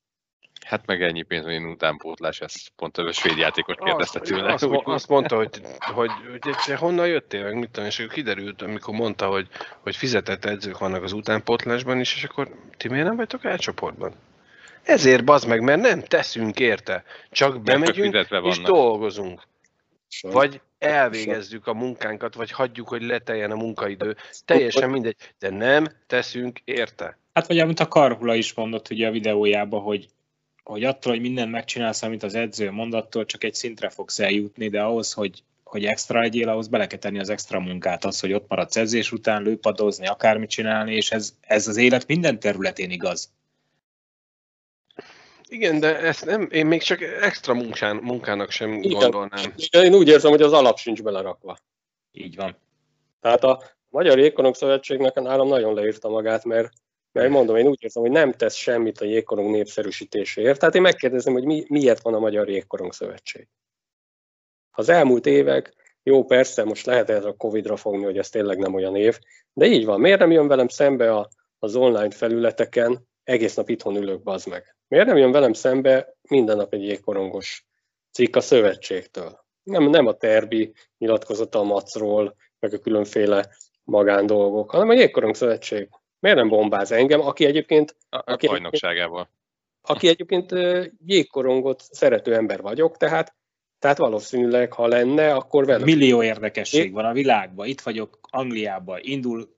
Hát meg ennyi pénz, hogy utánpótlás, ezt pont a svéd játékos kérdezte Azt, tőle. azt, azt mondta, hogy, hogy, hogy te honnan jöttél, meg mit tudom, és akkor kiderült, amikor mondta, hogy, hogy fizetett edzők vannak az utánpótlásban is, és akkor ti miért nem vagytok átcsoportban? Ezért bazd meg, mert nem teszünk érte. Csak bemegyünk és vannak. dolgozunk. Sor. Vagy elvégezzük a munkánkat, vagy hagyjuk, hogy leteljen a munkaidő. Teljesen mindegy. De nem teszünk érte. Hát vagy amit a Karhula is mondott ugye a videójában, hogy, hogy attól, hogy mindent megcsinálsz, amit az edző mondattól, csak egy szintre fogsz eljutni, de ahhoz, hogy, hogy extra legyél, ahhoz bele kell tenni az extra munkát, az, hogy ott maradsz edzés után, lőpadozni, akármit csinálni, és ez, ez az élet minden területén igaz. Igen, de ezt nem, én még csak extra munkán, munkának sem Igen. gondolnám. Én úgy érzem, hogy az alap sincs belerakva. Így van. Tehát a Magyar Jégkorong Szövetségnek nálam nagyon leírta magát, mert, mert mondom, én úgy érzem, hogy nem tesz semmit a jégkorong népszerűsítéséért. Tehát én megkérdezem, hogy mi, miért van a Magyar Jégkorong Szövetség. Az elmúlt évek, jó persze, most lehet ez a Covid-ra fogni, hogy ez tényleg nem olyan év, de így van. Miért nem jön velem szembe a, az online felületeken, egész nap itthon ülök, bazd meg. Miért nem jön velem szembe minden nap egy jégkorongos cikk a szövetségtől? Nem, nem a terbi nyilatkozata a macról, meg a különféle magándolgok, hanem a jégkorong szövetség. Miért nem bombáz engem, aki egyébként, A, a Aki- bajnokságával. aki egyébként jégkorongot szerető ember vagyok, tehát, tehát valószínűleg, ha lenne, akkor velem. Millió érdekesség van a világban. Itt vagyok Angliában. Indul,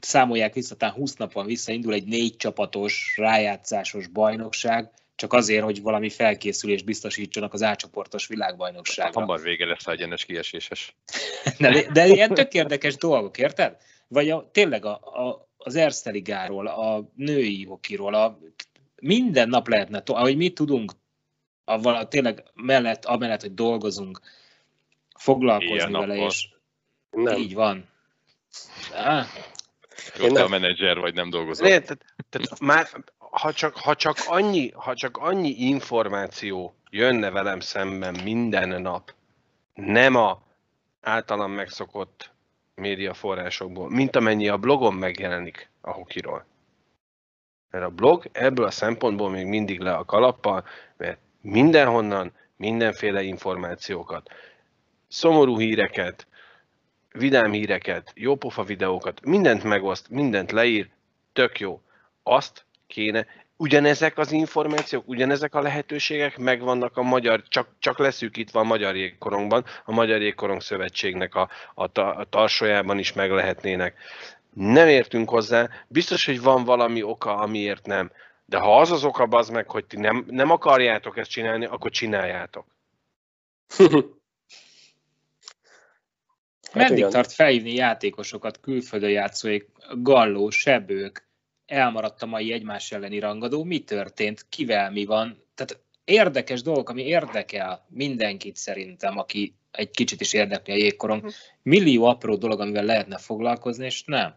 számolják vissza, talán 20 nap van vissza, indul egy négy csapatos, rájátszásos bajnokság, csak azért, hogy valami felkészülést biztosítsanak az átcsoportos világbajnokságra. Hamar vége lesz a egyenes kieséses. De, de ilyen tök érdekes dolgok, érted? Vagy a, tényleg a, a, az Erste Ligáról, a női hokiról, a, minden nap lehetne, ahogy mi tudunk, a, vala- tényleg mellett, amellett, hogy dolgozunk, foglalkozni Éjjel-nappal. vele, és Nem. így van. Á, Én Ott a nem. menedzser vagy nem dolgozol. Né, tehát, tehát már, ha csak, ha, csak annyi, ha csak annyi információ jönne velem szemben minden nap, nem a általam megszokott médiaforrásokból, mint amennyi a blogon megjelenik a hokiról. Mert a blog ebből a szempontból még mindig le a kalappal, mert mindenhonnan mindenféle információkat, szomorú híreket, vidám híreket, jópofa videókat, mindent megoszt, mindent leír, tök jó. Azt kéne, ugyanezek az információk, ugyanezek a lehetőségek megvannak a magyar, csak, csak leszűkítve a Magyar Jégkorongban, a Magyar Jégkorong Szövetségnek a, a, ta, a tarsójában is meg lehetnének. Nem értünk hozzá, biztos, hogy van valami oka, amiért nem. De ha az az oka, az meg, hogy ti nem, nem akarjátok ezt csinálni, akkor csináljátok. Hát meddig igen. tart felhívni játékosokat, külföldön játszóik, Galló, Sebők, elmaradt a mai egymás elleni rangadó, mi történt, kivel mi van, tehát érdekes dolgok, ami érdekel mindenkit szerintem, aki egy kicsit is érdekli a jégkorong. Millió apró dolog, amivel lehetne foglalkozni, és nem.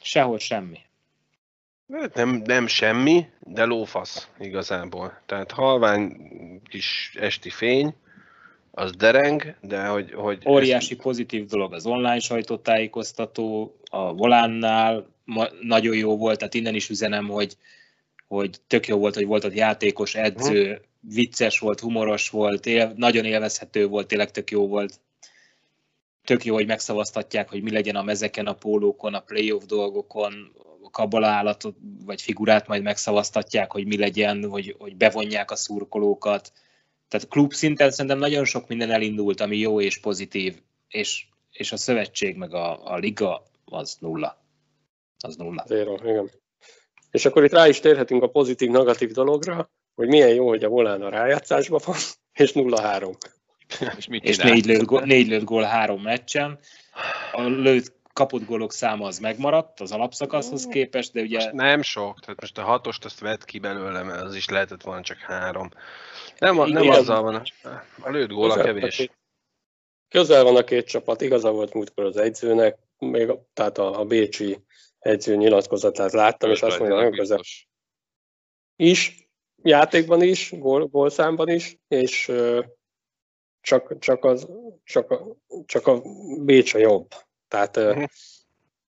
Sehol semmi. Hát Nem, nem semmi, de lófasz igazából. Tehát halvány kis esti fény, az dereng, de hogy... hogy Óriási pozitív dolog az online sajtótájékoztató, a volánnál ma, nagyon jó volt, tehát innen is üzenem, hogy, hogy tök jó volt, hogy volt ott játékos, edző, vicces volt, humoros volt, él, nagyon élvezhető volt, tényleg tök jó volt. Tök jó, hogy megszavaztatják, hogy mi legyen a mezeken, a pólókon, a playoff dolgokon, a kabala állatot vagy figurát majd megszavaztatják, hogy mi legyen, hogy, hogy bevonják a szurkolókat. Tehát klub szinten szerintem nagyon sok minden elindult, ami jó és pozitív, és, és a szövetség meg a, a liga az nulla. Az nulla. Zero, igen. És akkor itt rá is térhetünk a pozitív-negatív dologra, hogy milyen jó, hogy a volán a rájátszásban van, és 0-3. És mit És négy lőtt, gól, négy lőtt gól három meccsen. A lőtt kapott gólok száma az megmaradt az alapszakaszhoz képest, de ugye Most nem sok, tehát most a hatost azt vett ki belőle, mert az is lehetett volna csak három. Nem, a, nem Igen. azzal van, a lőtt gól a kevés. Közel van a két csapat, igaza volt múltkor az edzőnek, még tehát a, a Bécsi edző nyilatkozatát láttam, és azt mondja, nagyon közel is, játékban is, gól, gólszámban is, és csak, csak, az, csak, a, csak a Bécs a jobb. Tehát Mhm.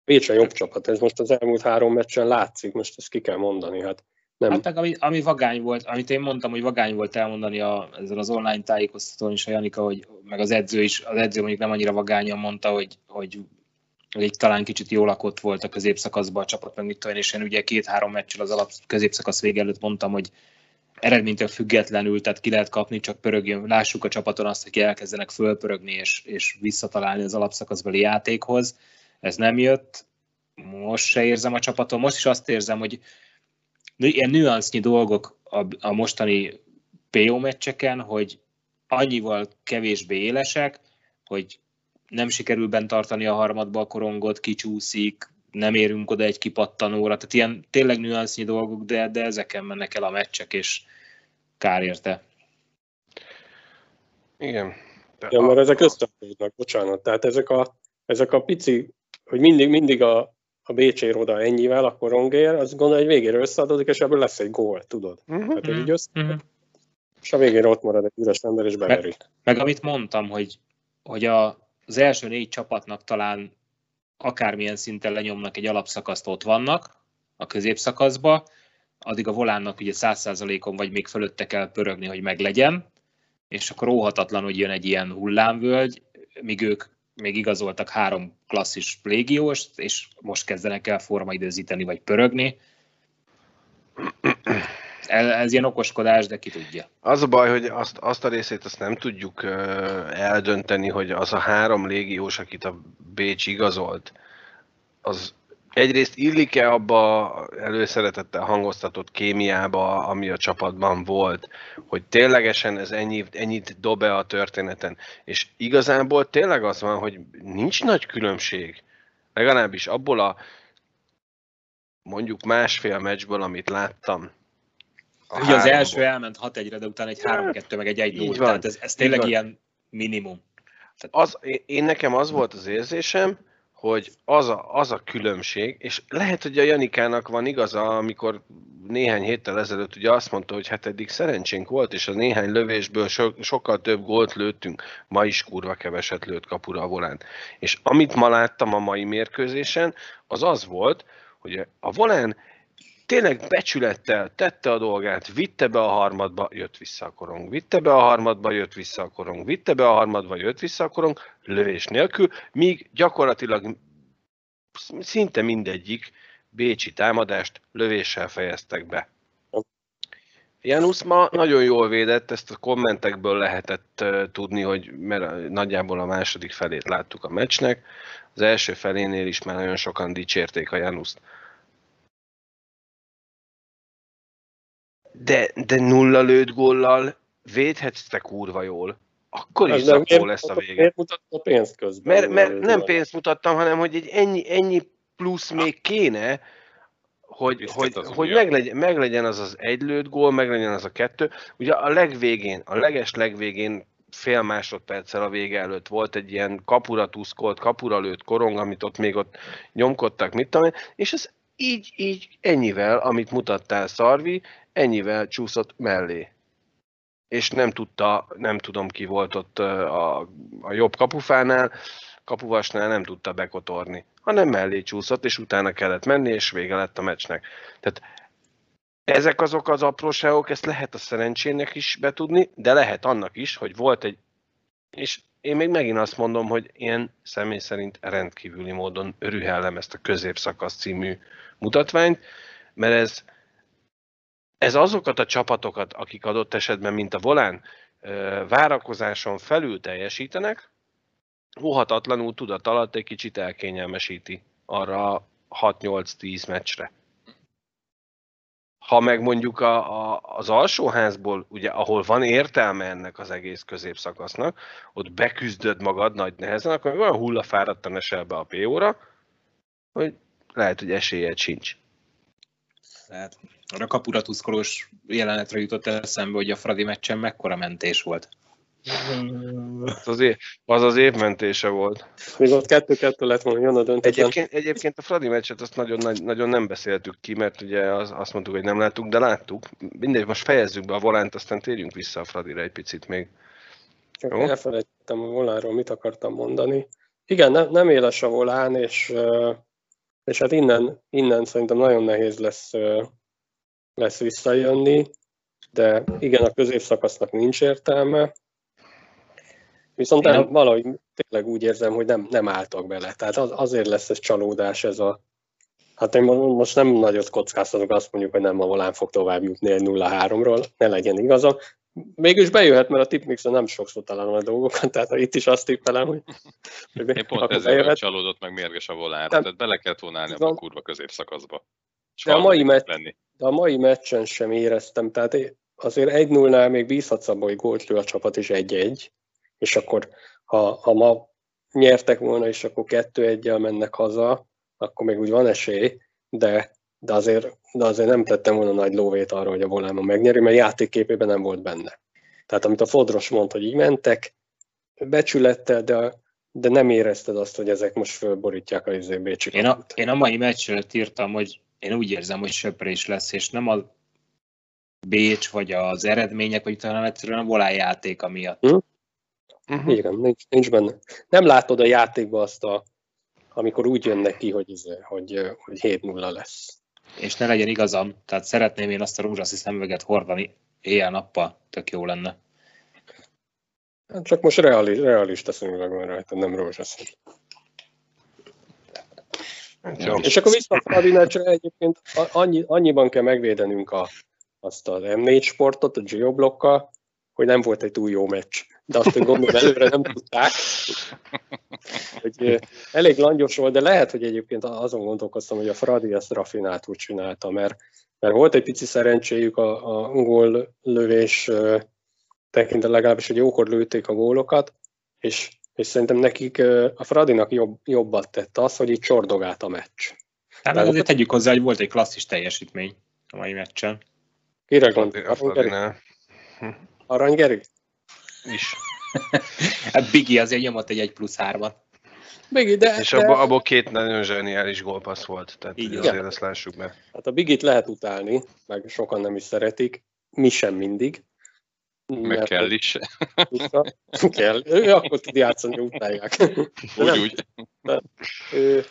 Bécs a jobb csapat. Ez most az elmúlt három meccsen látszik, most ezt ki kell mondani. Hát nem, Hát meg ami, ami vagány volt, amit én mondtam, hogy vagány volt elmondani a, ezzel az online tájékoztatón is a Janika, hogy meg az edző is, az edző mondjuk nem annyira vagányan mondta, hogy, hogy így talán kicsit jól lakott volt a középszakaszban a csapat, meg mit tudom és én ugye két-három meccsel az alap középszakasz vége előtt mondtam, hogy eredménytől függetlenül, tehát ki lehet kapni, csak pörögjön, lássuk a csapaton azt, hogy elkezdenek fölpörögni és, és visszatalálni az alapszakaszbeli játékhoz. Ez nem jött, most se érzem a csapaton, most is azt érzem, hogy ilyen nüansznyi dolgok a, a mostani PO meccseken, hogy annyival kevésbé élesek, hogy nem sikerül bent tartani a harmadba a korongot, kicsúszik, nem érünk oda egy kipattanóra, tehát ilyen tényleg nüansznyi dolgok, de, de ezeken mennek el a meccsek, és kár érte. Igen. De Ja, mert ezek összeadódnak, bocsánat. Tehát ezek a, ezek a pici, hogy mindig, mindig a, a BC oda ennyivel, akkor rongér, az gondolom, hogy végére összeadódik, és ebből lesz egy gól, tudod? Mhm. Tehát így össze, Mhm. és a végére ott marad egy üres ember, és beveri. Meg amit mondtam, hogy, hogy a, az első négy csapatnak talán akármilyen szinten lenyomnak egy alapszakaszt, ott vannak a középszakaszba, addig a volánnak ugye 100%-on vagy még fölötte kell pörögni, hogy meglegyen, és akkor óhatatlan, hogy jön egy ilyen hullámvölgy, míg ők még igazoltak három klasszis légióst, és most kezdenek el formaidőzíteni vagy pörögni. Ez, ilyen okoskodás, de ki tudja. Az a baj, hogy azt, azt a részét azt nem tudjuk eldönteni, hogy az a három légiós, akit a Bécs igazolt, az egyrészt illik-e abba előszeretettel hangoztatott kémiába, ami a csapatban volt, hogy ténylegesen ez ennyi, ennyit dob-e a történeten. És igazából tényleg az van, hogy nincs nagy különbség. Legalábbis abból a mondjuk másfél meccsből, amit láttam. A Ugye az első elment 6-1-re, de utána egy 3-2, meg egy 1 Így 0 van. Tehát ez, ez tényleg van. ilyen minimum. az, én nekem az volt az érzésem, hogy az a, az a különbség, és lehet, hogy a Janikának van igaza, amikor néhány héttel ezelőtt ugye azt mondta, hogy hát eddig szerencsénk volt, és a néhány lövésből so, sokkal több gólt lőttünk, ma is kurva keveset lőtt kapura a volán. És amit ma láttam a mai mérkőzésen, az az volt, hogy a volán tényleg becsülettel tette a dolgát, vitte be a harmadba, jött vissza a korong, vitte be a harmadba, jött vissza a korong, vitte be a harmadba, jött vissza a korong, lövés nélkül, míg gyakorlatilag szinte mindegyik bécsi támadást lövéssel fejeztek be. Janusz ma nagyon jól védett, ezt a kommentekből lehetett tudni, hogy mert nagyjából a második felét láttuk a meccsnek, az első felénél is már nagyon sokan dicsérték a Januszt. De, de nulla lőtt góllal védhetsz te kurva jól. Akkor is Ez nem- zakó lesz a vége. Miért mutatta a pénzt közben? Mert, mert nem pénzt mutattam, hanem hogy egy ennyi, ennyi plusz még kéne, hogy, Biztos hogy, az hogy meglegyen, meglegyen az az egy lőtt gól, meglegyen az a kettő. Ugye a legvégén, a leges legvégén fél másodperccel a vége előtt volt egy ilyen kapura tuszkolt, kapura lőtt korong, amit ott még ott nyomkodtak, mit tudom én, és ez így, így ennyivel, amit mutattál Szarvi, ennyivel csúszott mellé. És nem tudta, nem tudom ki volt ott a, a jobb kapufánál, kapuvasnál nem tudta bekotorni, hanem mellé csúszott, és utána kellett menni, és vége lett a meccsnek. Tehát ezek azok az apróságok, ezt lehet a szerencsének is betudni, de lehet annak is, hogy volt egy, és én még megint azt mondom, hogy én személy szerint rendkívüli módon örühellem ezt a középszakasz című mutatványt, mert ez, ez azokat a csapatokat, akik adott esetben, mint a Volán, várakozáson felül teljesítenek, óhatatlanul tudat alatt egy kicsit elkényelmesíti arra a 6-8-10 meccsre. Ha meg mondjuk a, a, az alsóházból, ugye, ahol van értelme ennek az egész középszakasznak, ott beküzdöd magad nagy nehezen, akkor olyan hullafáradtan esel be a PO-ra, hogy lehet, hogy esélyed sincs. Tehát arra kapuratuszkolós jelenetre jutott eszembe, hogy a Fradi meccsen mekkora mentés volt. Az az, év, az, az évmentése volt. Még ott kettő-kettő lett volna, jön a döntetlen. Egyébként, egyébként a Fradi meccset azt nagyon, nagy- nagyon nem beszéltük ki, mert ugye az, azt mondtuk, hogy nem láttuk, de láttuk. Mindegy, most fejezzük be a volánt, aztán térjünk vissza a Fradira egy picit még. Csak Jó. elfelejtettem a volánról, mit akartam mondani. Igen, nem, nem éles a volán, és, ö, és hát innen, innen szerintem nagyon nehéz lesz, lesz visszajönni, de igen, a középszakasznak nincs értelme. Viszont Én nem, valahogy tényleg úgy érzem, hogy nem, nem álltak bele. Tehát az, azért lesz ez csalódás ez a... Hát én mo- most nem nagyot kockáztatok, azt mondjuk, hogy nem a volán fog tovább jutni egy 0-3-ról, ne legyen igazam. Mégis bejöhet, mert a tipmixen nem sokszor találom a dolgokat, tehát itt is azt tippelem, hogy, hogy Én pont ezért bejöhet. csalódott meg mérges a volánra, Nem. tehát bele kellett volna állni a kurva középszakaszba. De a mai meccs- lenni. De a mai meccsen sem éreztem, tehát azért 1-0-nál még bízhatsz abban, hogy gólt lő a csapat is 1-1, és akkor ha, ha ma nyertek volna, és akkor 2-1-jel mennek haza, akkor még úgy van esély, de, de, azért, de azért nem tettem volna nagy lóvét arra, hogy a voláma megnyeri, mert játékképében nem volt benne. Tehát amit a Fodros mond, hogy így mentek, becsülettel, de, de nem érezted azt, hogy ezek most fölborítják a izé Bécsi Én a, én a mai meccs előtt írtam, hogy én úgy érzem, hogy söprés lesz, és nem a Bécs, vagy az eredmények, vagy talán egyszerűen a volán játéka miatt. Uh-huh. Igen, nincs, nincs benne. Nem látod a játékban azt a, amikor úgy jönnek ki, hogy, izé, hogy, hogy 7-0 lesz. És ne legyen igazam, tehát szeretném én azt a rózsaszín szemüveget hordani éjjel-nappal, tök jó lenne. Hát Csak most reali, realista szemüveg van rajta, nem rózsaszín. Jó. És akkor vissza a Fradi meccsre egyébként annyi, annyiban kell megvédenünk a, azt az M4 sportot, a geoblokkal, hogy nem volt egy túl jó meccs. De azt, gondolom előre nem tudták, hogy elég langyos volt, de lehet, hogy egyébként azon gondolkoztam, hogy a Fradi ezt rafináltul csinálta, mert, mert volt egy pici szerencséjük a, a gól lövés ö, tekintve legalábbis, hogy jókor lőtték a gólokat, és, és szerintem nekik a Fradinak jobb, jobbat tett az, hogy így csordogált a meccs. Hát azért tegyük hozzá, hogy volt egy klasszis teljesítmény a mai meccsen. Kire A gondol? Arany Geri? Is. Hát Bigi azért nyomott egy 1 plusz 3-at. Bigi, de, És de abból, abból két nagyon zseniális gólpassz volt, tehát Így azért ezt lássuk be. hát a Bigit lehet utálni, meg sokan nem is szeretik, mi sem mindig. Meg kell is. Vissza. kell. Ő akkor tud játszani, hogy utálják. Úgy, Nem. úgy. Ő,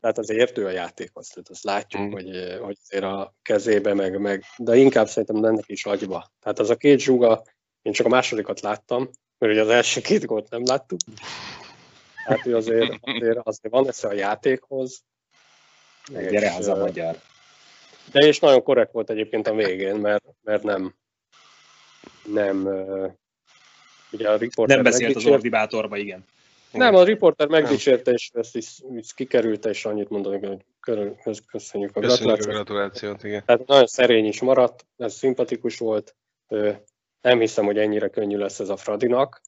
tehát az értő a játékhoz, tehát azt látjuk, Mm. hogy, hogy azért a kezébe, meg, meg, de inkább szerintem ennek is agyba. Tehát az a két zsuga, én csak a másodikat láttam, mert ugye az első két gólt nem láttuk. Hát ő azért, azért, azért van esze a játékhoz. Gyere És, haza, ö, magyar. De és nagyon korrekt volt egyébként a végén, mert, mert nem, nem, ugye a riporter Nem beszélt az megdicsért- ordibátorba, igen. Nem, a riporter megdicsérte, és ezt is, is kikerülte, és annyit mondani, hogy körül- köszönjük a Köszönjük a gratulációt. gratulációt, igen. Tehát nagyon szerény is maradt, ez szimpatikus volt. Nem hiszem, hogy ennyire könnyű lesz ez a Fradinak,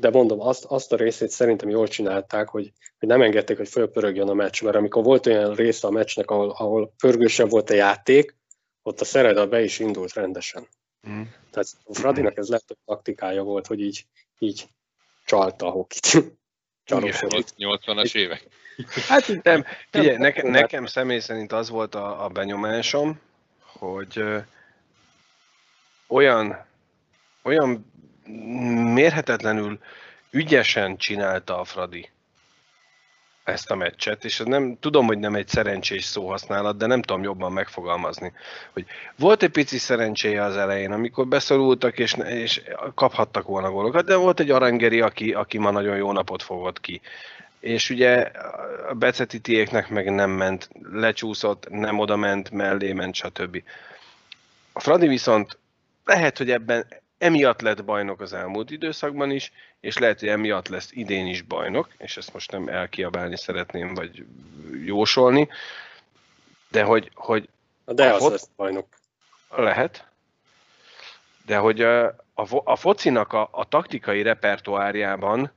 de mondom, azt, azt a részét szerintem jól csinálták, hogy, hogy nem engedték, hogy fölpörögjön a meccs, mert amikor volt olyan része a meccsnek, ahol, ahol pörgősebb volt a játék, ott a Szereda be is indult rendesen. Mm. Tehát a Fradinak ez hogy taktikája volt, hogy így, így csalta a hokit. Csalósodott. 80-as évek. Hát Nem, figyelj, Nem, nekem, nekem személy szerint az volt a, a benyomásom, hogy ö, olyan, olyan mérhetetlenül ügyesen csinálta a Fradi ezt a meccset, és nem, tudom, hogy nem egy szerencsés szóhasználat, de nem tudom jobban megfogalmazni, hogy volt egy pici szerencséje az elején, amikor beszorultak, és, és kaphattak volna gólokat, de volt egy arangeri, aki, aki ma nagyon jó napot fogott ki. És ugye a Becetitiéknek meg nem ment, lecsúszott, nem oda ment, mellé ment, stb. A Fradi viszont lehet, hogy ebben emiatt lett bajnok az elmúlt időszakban is, és lehet, hogy emiatt lesz idén is bajnok, és ezt most nem elkiabálni szeretném, vagy jósolni, de hogy, hogy de A az fot- lesz bajnok. lehet, de hogy a, a, a focinak a, a taktikai repertoárjában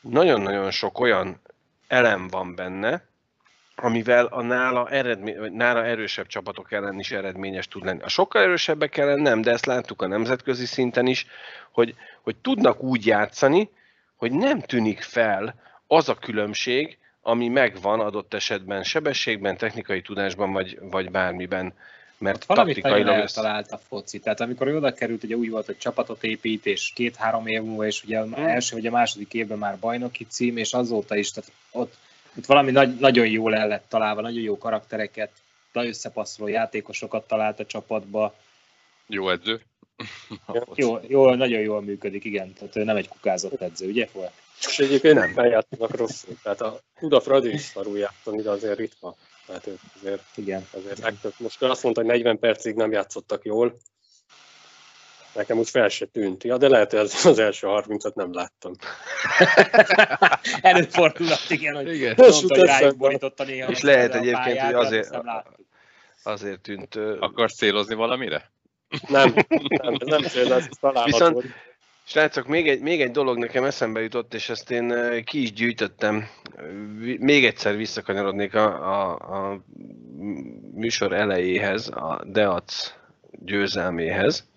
nagyon-nagyon sok olyan elem van benne, amivel a nála, eredmény, nála erősebb csapatok ellen is eredményes tud lenni. A sokkal erősebbek ellen nem, de ezt láttuk a nemzetközi szinten is, hogy, hogy tudnak úgy játszani, hogy nem tűnik fel az a különbség, ami megvan adott esetben sebességben, technikai tudásban, vagy, vagy bármiben. Mert Valamit nagyon taktikailag ezt- eltalált a foci. Tehát amikor oda került, ugye úgy volt, hogy csapatot épít, és két-három év múlva, és ugye az első vagy a második évben már bajnoki cím, és azóta is, tehát ott, ott valami nagy, nagyon jól el lett találva, nagyon jó karaktereket, összepasszoló játékosokat talált a csapatba. Jó edző. Jó, jó, nagyon jól működik, igen. Tehát ő nem egy kukázott edző, ugye? Volt? És egyébként nem eljátszanak rosszul. Tehát a Uda Fradi is szarul játszani, de azért ritka. Tehát ők azért, Igen. azért legtöbb. Most azt mondta, hogy 40 percig nem játszottak jól. Nekem úgy fel se tűnt. Ja, de lehet, hogy az, az első 30-at nem láttam. Előfordulhat, igen, hogy Igen. mondta, Most hogy rájuk borította néha. És lehet egyébként, pályát, hogy azért-. Azért tűnt... Akarsz célozni valamire? Nem, nem, ez nem cél, ez találat Viszont- volt. Srácok, még egy, még egy dolog nekem eszembe jutott, és ezt én ki is gyűjtöttem. Még egyszer visszakanyarodnék a, a, a műsor elejéhez, a Deac győzelméhez.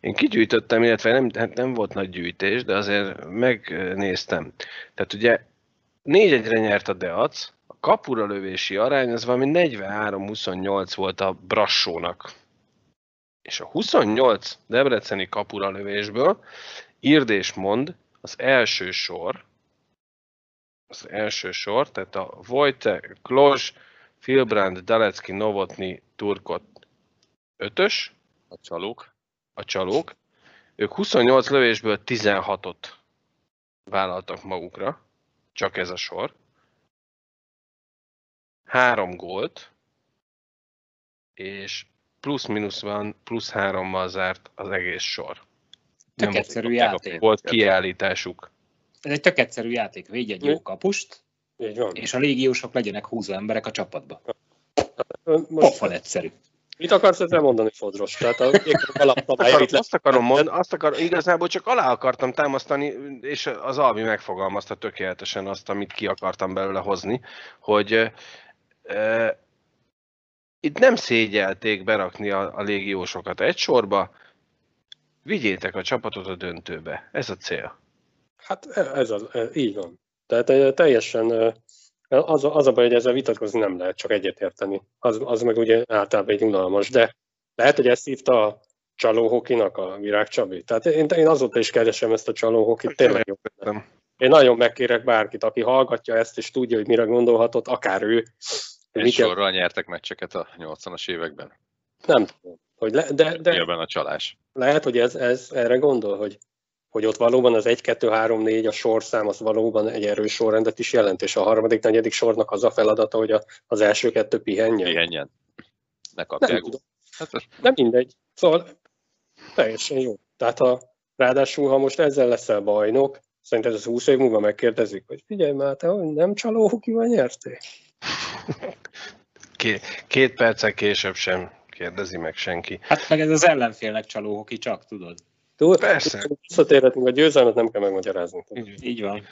Én kigyűjtöttem, illetve nem, hát nem volt nagy gyűjtés, de azért megnéztem. Tehát ugye 4-1-re nyert a Deac, a kapura lövési arány az valami 43-28 volt a Brassónak. És a 28 debreceni kapura lövésből írd és mond az első sor, az első sor, tehát a Vojte, Klozs, Filbrand, Dalecki, Novotny, Turkot ötös, A csalók. A csalók. Ők 28 lövésből 16-ot vállaltak magukra, csak ez a sor. Három gólt, és plusz-minusz van, plusz hárommal zárt az egész sor. Tök Nem egyszerű játék. Volt kiállításuk. Ez egy tök egyszerű játék. Védj egy jó kapust, és a légiósok legyenek húzó emberek a csapatba. Most Pofon egyszerű. Mit akarsz ezzel mondani, Fodros? Tehát a alapszabályait Akarom, azt akarom mondani, azt akar, igazából csak alá akartam támasztani, és az Albi megfogalmazta tökéletesen azt, amit ki akartam belőle hozni, hogy e, e, itt nem szégyelték berakni a, a légiósokat egy sorba, vigyétek a csapatot a döntőbe. Ez a cél. Hát ez az, ez, így van. Tehát eh, teljesen eh, az, a- az a baj, hogy ezzel vitatkozni nem lehet, csak egyetérteni. Az, az meg ugye általában egy unalmas, de lehet, hogy ezt hívta a csalóhokinak a Virág Csabi. Tehát én, én azóta is keresem ezt a csalóhokit, tényleg jó. Én nagyon megkérek bárkit, aki hallgatja ezt, és tudja, hogy mire gondolhatott, akár ő, hogy Egy mit kell, sorral nyertek meccseket a 80-as években. nem tudom. Hogy le, de, de Nyilván a csalás. lehet, hogy ez, ez erre gondol, hogy, hogy ott valóban az 1, 2, 3, 4, a sorszám az valóban egy erős sorrendet is jelent, és a harmadik, negyedik sornak az a feladata, hogy a, az első kettő pihenjen. Pihenjen. Ne Nem kapják. tudom, Hát, de mindegy. Szóval teljesen jó. Tehát a, ráadásul, ha most ezzel leszel bajnok, szerinted ez 20 év múlva megkérdezik, hogy figyelj már, te hogy nem csalóhukival nyertél? Ké, két perccel később sem kérdezi meg senki. Hát meg ez az ellenfélnek csaló hoki csak, tudod. Tudod, Persze. visszatérhetünk, a győzelmet nem kell megmagyarázni. Így van.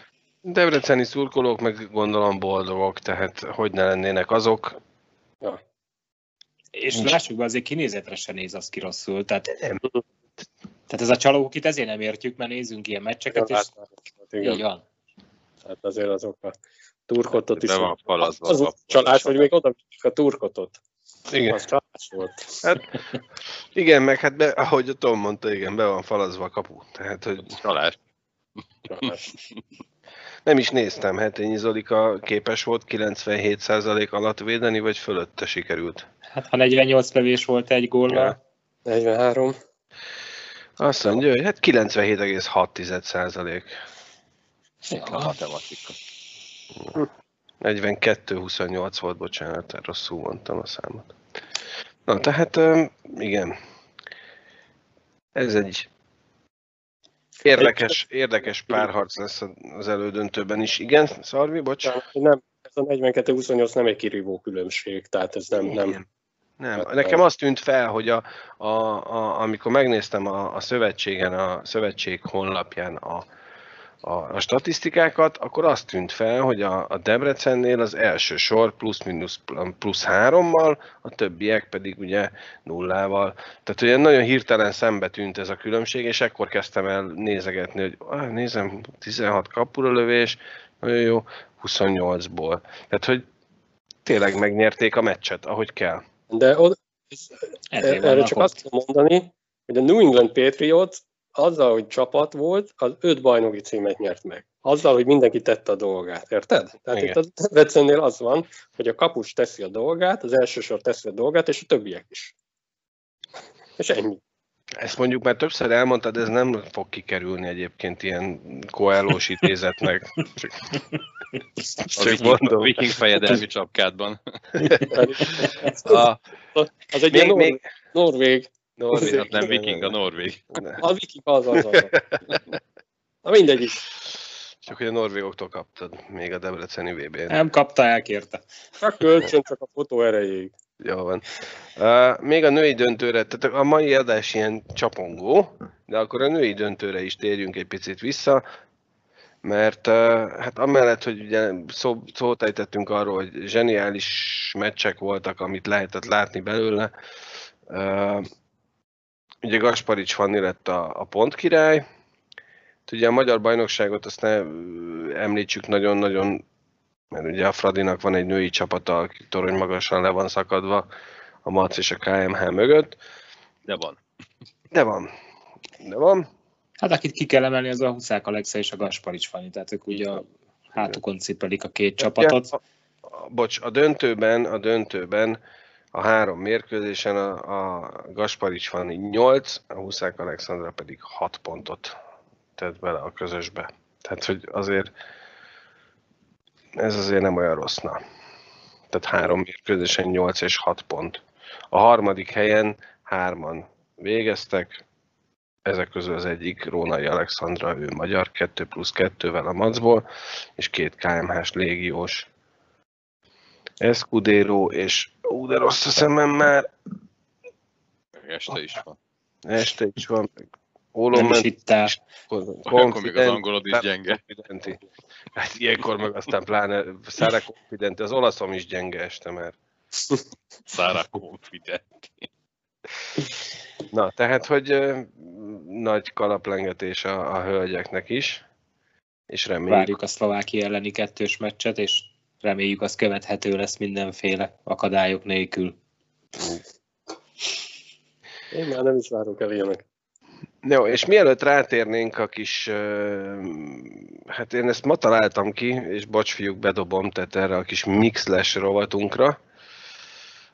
Debreceni szurkolók meg gondolom boldogok, tehát hogy ne lennének azok. Ja. És Nincs. lássuk be, azért kinézetre se néz az ki rosszul. Tehát, Nem. tehát ez a csalókit ezért nem értjük, mert nézzünk ilyen meccseket, és Igen, így van. hát azért azok a turkotot is. Be van falazva. Az a- a csalás, hogy még oda a turkotot. Igen. Az csalás volt. Igen, meg hát be, ahogy a Tom mondta, igen, be van falazva a kapu. Tehát, hogy Csalás. Csalás. nem is néztem, Hetényi Zolika képes volt 97% alatt védeni, vagy fölötte sikerült. Hát ha 48 lövés volt egy góllal, 43. Azt mondja, hogy hát 97,6%. A matematika. 42-28 volt, bocsánat, rosszul mondtam a számot. Na, tehát igen. Ez egy érdekes, érdekes párharc lesz az elődöntőben is. Igen, Szarvi, bocs? Nem, ez a 42-28 nem egy kirívó különbség, tehát ez nem, nem. Nem, nekem azt tűnt fel, hogy a, a, a, amikor megnéztem a, a szövetségen, a szövetség honlapján a, a, a statisztikákat, akkor azt tűnt fel, hogy a, a Debrecennél az első sor plusz-minusz plusz hárommal, a többiek pedig ugye nullával. Tehát ugye nagyon hirtelen szembe tűnt ez a különbség, és ekkor kezdtem el nézegetni, hogy ah, nézem, 16 kapura lövés, nagyon jó, 28-ból. Tehát, hogy tényleg megnyerték a meccset, ahogy kell. De oda, erre csak azt tudom mondani, hogy a New England Patriots azzal, hogy csapat volt, az öt bajnoki címet nyert meg. Azzal, hogy mindenki tette a dolgát, érted? Tehát Igen. itt a Debrecennél az van, hogy a kapus teszi a dolgát, az első sor teszi a dolgát, és a többiek is. És ennyi. Ezt mondjuk már többször elmondtad, ez nem fog kikerülni egyébként ilyen koelós idézetnek. A Csak viking, mondom. viking fejedelmi csapkádban. A, Az egy még, ilyen még, norvég. Norvég, Az nem viking, a norvég. A viking az az az. Na mindegy is. Csak hogy a norvégoktól kaptad még a Debreceni VB-n. Nem kapta, elkérte. Csak kölcsön, csak a fotó erejéig. Jó van. Uh, még a női döntőre, tehát a mai adás ilyen csapongó, de akkor a női döntőre is térjünk egy picit vissza, mert uh, hát amellett, hogy ugye szó, szót ejtettünk arról, hogy zseniális meccsek voltak, amit lehetett látni belőle, uh, ugye Gasparics Fanni lett a, a pontkirály, ugye a magyar bajnokságot azt ne említsük nagyon-nagyon mert ugye a Fradinak van egy női csapata, aki torony magasan le van szakadva a MAC és a KMH mögött. De van. De van. De van. Hát akit ki kell emelni, az a Huszák Alexa és a Gasparics Fanni, tehát ők ugye a hátukon cipelik a két csapatot. Ja, a, a, bocs, a döntőben, a döntőben a három mérkőzésen a, a Gasparics Fanni 8, a Huszák Alexandra pedig 6 pontot tett bele a közösbe. Tehát, hogy azért ez azért nem olyan rossz, na. Tehát három mérkőzésen 8 és 6 pont. A harmadik helyen hárman végeztek, ezek közül az egyik Rónai Alexandra, ő magyar, 2 plusz 2-vel a Macból, és két KMH-s légiós. Escudero, és ú, de rossz a szemem már, este is van. este is van, meg Nem Ólom is hittál. Akkor még az angolod is gyenge. Confidenti. Hát ilyenkor meg aztán pláne Szára Confidenti, az olaszom is gyenge este már. Szára confident. Na, tehát, hogy nagy kalaplengetés a, a hölgyeknek is, és reméljük, Várjuk a szlovákia elleni kettős meccset, és reméljük az követhető lesz mindenféle akadályok nélkül. Én már nem is várok el ilyenek. Jó, és mielőtt rátérnénk a kis, hát én ezt ma találtam ki, és bocs fiúk, bedobom, tehát erre a kis mixles rovatunkra,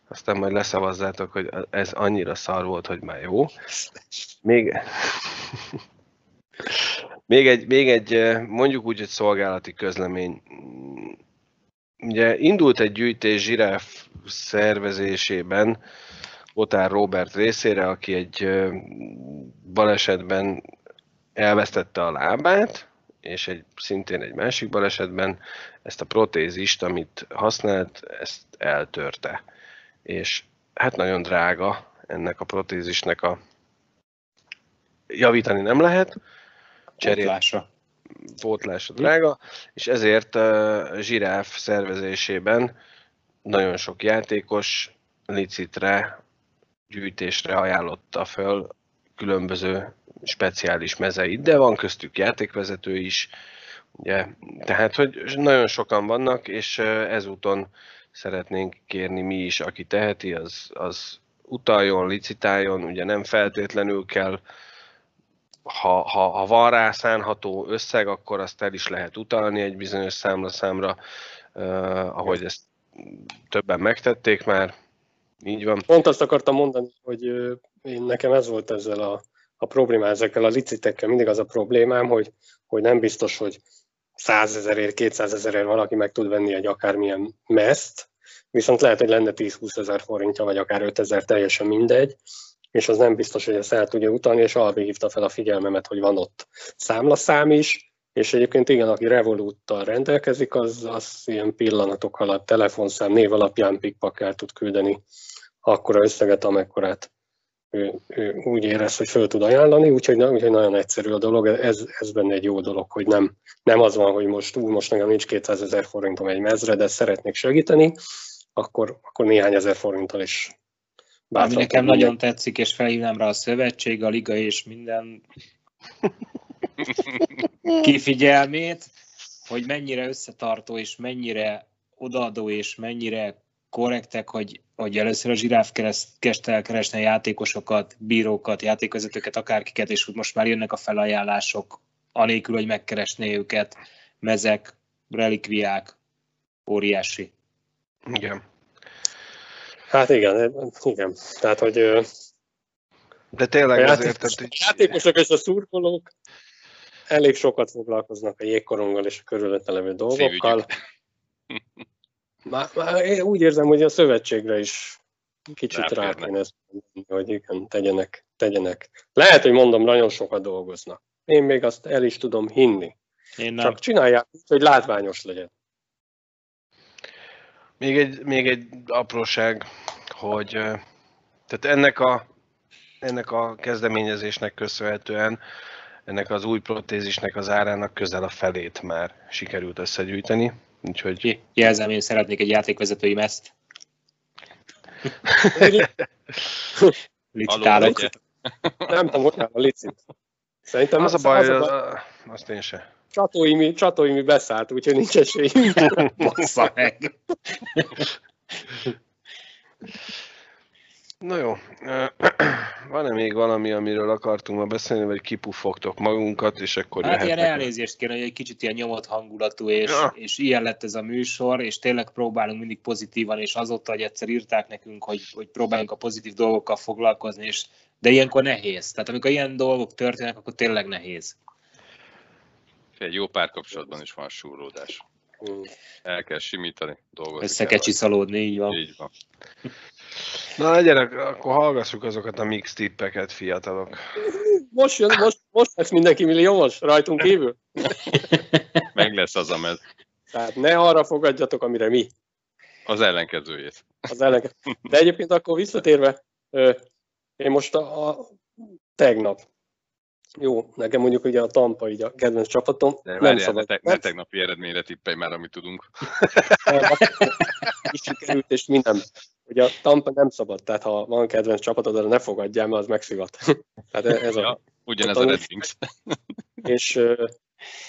aztán majd leszavazzátok, hogy ez annyira szar volt, hogy már jó. Még, még, egy, még egy, mondjuk úgy, hogy szolgálati közlemény. Ugye indult egy gyűjtés zsiráf szervezésében, Otár Robert részére, aki egy balesetben elvesztette a lábát, és egy, szintén egy másik balesetben ezt a protézist, amit használt, ezt eltörte. És hát nagyon drága ennek a protézisnek a javítani nem lehet, Cserél. Pótlása drága, és ezért uh, zsiráf szervezésében nagyon sok játékos licitre, gyűjtésre ajánlotta föl különböző speciális mezeit, de van köztük játékvezető is, ugye, tehát, hogy nagyon sokan vannak, és uh, ezúton szeretnénk kérni mi is, aki teheti, az, az utaljon, licitáljon, ugye nem feltétlenül kell ha, ha, ha van rá szánható összeg, akkor azt el is lehet utalni egy bizonyos számlaszámra, uh, ahogy ezt többen megtették már. Így van. Pont azt akartam mondani, hogy én nekem ez volt ezzel a, a problémám, ezekkel a licitekkel mindig az a problémám, hogy, hogy nem biztos, hogy 100 ezerért, 200 ezerért valaki meg tud venni egy akármilyen meszt, viszont lehet, hogy lenne 10-20 ezer forintja, vagy akár 5 ezer, teljesen mindegy, és az nem biztos, hogy ezt el tudja utalni, és Albi hívta fel a figyelmemet, hogy van ott számlaszám is, és egyébként igen, aki Revoluttal rendelkezik, az, az ilyen pillanatok alatt telefonszám név alapján pikpak el tud küldeni akkora összeget, amekkorát ő, ő úgy érez, hogy föl tud ajánlani, úgyhogy, úgyhogy nagyon egyszerű a dolog, ez, ez benne egy jó dolog, hogy nem, nem az van, hogy most úgy most nekem nincs 200 ezer forintom egy mezre, de szeretnék segíteni, akkor, akkor néhány ezer forinttal is Ami nekem nagyon tetszik, és felhívnám rá a szövetség, a liga és minden kifigyelmét, hogy mennyire összetartó, és mennyire odaadó, és mennyire korrektek, hogy, hogy először a zsiráf kereszt, kezdte el keresni a játékosokat, bírókat, játékvezetőket, akárkiket, és úgy most már jönnek a felajánlások, anélkül, hogy megkeresné őket, mezek, relikviák, óriási. Igen. Hát igen, igen. Tehát, hogy De A tényleg azért, játékosok, tehát, a játékosok és a szurkolók elég sokat foglalkoznak a jégkoronggal és a körülötte levő dolgokkal. Már, már én úgy érzem, hogy a szövetségre is kicsit rá kéne ezt mondani, hogy igen, tegyenek, tegyenek. Lehet, hogy mondom, nagyon sokat dolgoznak. Én még azt el is tudom hinni. Én nem. Csak csinálják hogy látványos legyen. Még egy, még egy apróság, hogy tehát ennek a, ennek a kezdeményezésnek köszönhetően ennek az új protézisnek az árának közel a felét már sikerült összegyűjteni. Úgyhogy Jelzem, én szeretnék egy játékvezetői meszt. Aló, Licitálok. Nem tudom, hogy a licit. Szerintem az a baj, az a az, a- azt én se. Csatóimi, csatóimi beszállt, úgyhogy nincs esélyünk. Bassza meg. Na jó, van-e még valami, amiről akartunk ma beszélni, vagy kipufogtok magunkat, és akkor Hát ilyen elnézést kéne, hogy egy kicsit ilyen nyomott hangulatú, és, Ja. és ilyen lett ez a műsor, és tényleg próbálunk mindig pozitívan, és azóta, hogy egyszer írták nekünk, hogy, hogy próbáljunk a pozitív dolgokkal foglalkozni, és, de ilyenkor nehéz. Tehát amikor ilyen dolgok történnek, akkor tényleg nehéz. Egy jó párkapcsolatban is van súrlódás. El kell simítani, dolgozni Össze kell csiszolódni, így van. Így van. Na legyenek, akkor hallgassuk azokat a mix tippeket, fiatalok. Most, jön, most, most lesz mindenki milliómos rajtunk kívül. Meg lesz az a med. Tehát ne arra fogadjatok, amire mi. Az ellenkezőjét. Az ellenke. De egyébként akkor visszatérve, én most a, a tegnap, jó, nekem mondjuk ugye a Tampa így a kedvenc csapatom, De nem várjál, ne, szabad. te, ne tegnapi eredményre tippelj már, amit tudunk. is sikerült, és minden. Ugye a Tampa nem szabad, tehát ha van kedvenc csapatod, arra ne fogadjál, mert az megszivat. Tehát ez a, Ja. Ugyanez a Tanul- Red Wings. és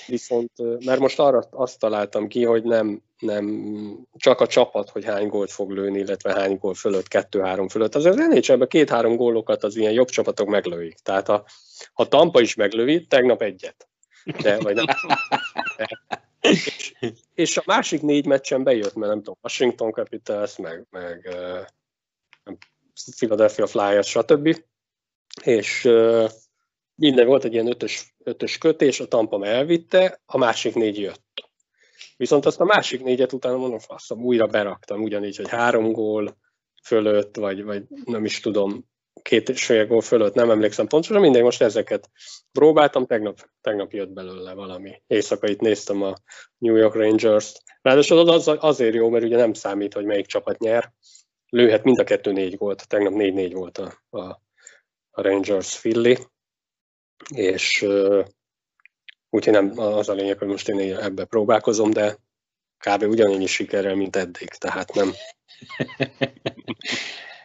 viszont, mert most arra azt találtam ki, hogy nem, nem csak a csapat, hogy hány gólt fog lőni, illetve hány gól fölött, kettő-három fölött. Azért az nhl két-három gólokat az ilyen jobb csapatok meglőik. Tehát a, a Tampa is meglövi, tegnap egyet. De, vagy nem. És, és a másik négy meccsen bejött, mert nem tudom, Washington Capitals, meg, meg nem, Philadelphia Flyers, stb. És ö, minden volt egy ilyen ötös, ötös kötés, a Tampa elvitte, a másik négy jött. Viszont azt a másik négyet utána mondom, faszom, újra beraktam, ugyanígy, hogy három gól fölött, vagy, vagy nem is tudom, két és fél gól fölött, nem emlékszem pontosan, mindegy, most ezeket próbáltam, tegnap, tegnap jött belőle valami. Éjszaka itt néztem a New York Rangers-t. Ráadásul az azért jó, mert ugye nem számít, hogy melyik csapat nyer. Lőhet mind a kettő négy gólt, tegnap négy-négy volt a, a, a Rangers Philly, és úgyhogy nem az a lényeg, hogy most én ebbe próbálkozom, de kb. ugyanannyi sikerrel, mint eddig, tehát nem.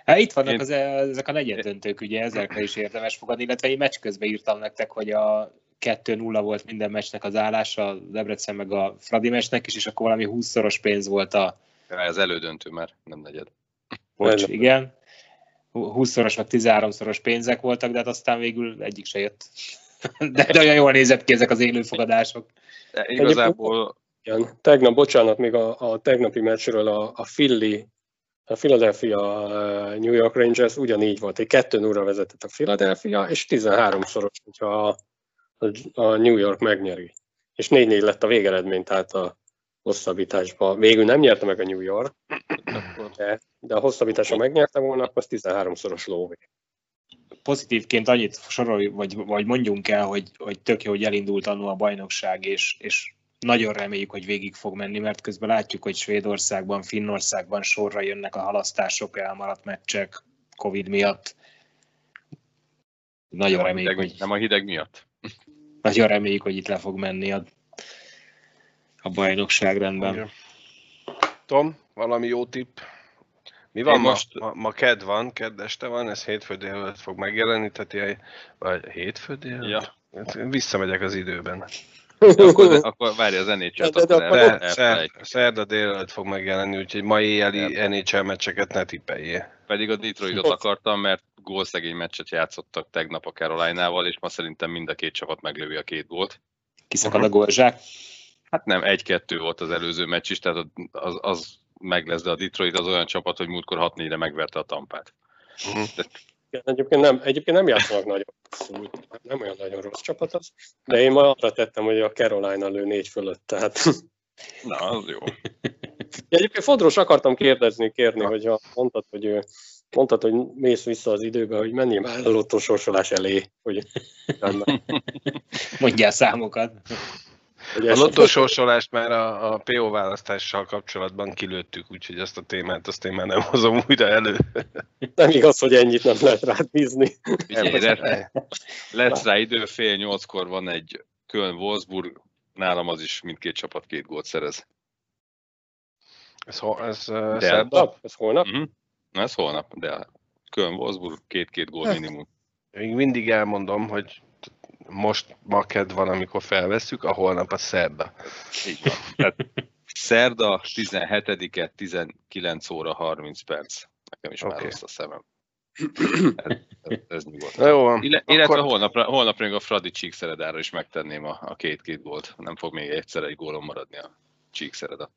Hát itt vannak Én- az, ezek a negyeddöntők, ugye ezekre is érdemes fogadni, illetve én meccs közben írtam nektek, hogy a 2-0 volt minden meccsnek az állása, a Debrecen meg a Fradi meccsnek is, és akkor valami 20-szoros pénz volt a Ja, Ez elődöntő már, nem negyed. bocs, igen. 20-szoros meg 13-szoros pénzek voltak, de hát aztán végül egyik se jött. De, de olyan jól nézett ki ezek az élőfogadások. De igazából Igen. Tegnap, bocsánat, még a, a tegnapi meccsről a, a Philly, a Philadelphia uh, New York Rangers ugyanígy volt, egy 2 0 vezetett a Philadelphia, és 13-szoros, hogyha a, a, a New York megnyeri. És 4-4 lett a végeredmény, tehát a hosszabbításban. Végül nem nyerte meg a New York, de, de a hosszabbításban megnyerte volna, akkor az 13-szoros lóvé. Pozitívként annyit sorolj, vagy, vagy mondjunk el, hogy, hogy tök jó, hogy elindult annó a bajnokság, és, és nagyon reméljük, hogy végig fog menni, mert közben látjuk, hogy Svédországban, Finnországban sorra jönnek a halasztások, elmaradt meccsek, Covid miatt. Nagyon nem a, reméljük, hideg, hogy, nem a hideg miatt. nagyon reméljük, hogy itt le fog menni a, a bajnokság rendben. Igen. Tom, valami jó tipp? Mi van Én most- Ma, ma ked van, kedd este van, ez hétfő délelőtt fog megjelenni, tehát ilyen, vagy hétfő délelőtt? Ja. Visszamegyek az időben. De akkor, akkor várj az nhl De- de- akkor de el, Szer, szerda délelőtt fog megjelenni, úgyhogy ma éjjeli NHL meccseket ne tippeljél. Pedig a Detroitot akartam, mert gólszegény meccset játszottak tegnap a Caroline-nával, és ma szerintem mind a két csapat meglövi a két gólt. Kiszakad a golzsák. Hát nem, egy-kettő volt az előző meccs is, tehát az, az meg lesz, de a Detroit az olyan csapat, hogy múltkor 6-4-re megverte a tampát. Uh-huh. Igen, egyébként nem, egyébként nem játszanak nagyon rosszul, nem olyan nagyon rossz csapat az, de én ma arra tettem, hogy a Carolina lő négy fölött, tehát Na, az jó. Egyébként Fodros akartam kérdezni, kérni, hogyha mondtad, hogy ő mondtad, hogy mész vissza az időbe, hogy menjél már a lottósorsolás elé, hogy, Mondjál számokat. A lottósorsolást már a, a PO választással kapcsolatban kilőttük, úgyhogy ezt a témát azt én már nem hozom újra elő. nem igaz, hogy ennyit nem lehet rád bízni. Lesz, rá idő, fél nyolckor van egy Köln Wolfsburg, nálam az is mindkét csapat két gólt szerez. Ez, ho- ez uh, De- szerda? Holnap? Ez holnap? Uh-huh. Ez holnap, de Köln Wolfsburg két-két gól minimum. Még mindig elmondom, hogy most ma kedd van, amikor felvesszük, a holnap a szerda. Így van. Tehát szerda 17-e 19 óra 30 perc. Nekem is okay. már rossz a szemem. Ez, ez, ez nyugodt. Na jó van. Ille- Illetve Akkor- holnapra, holnapra még a Fradi Csíkszeredára is megtenném a, a két-két gólt. Nem fog még egyszer egy gólon maradni a Csíkszereda.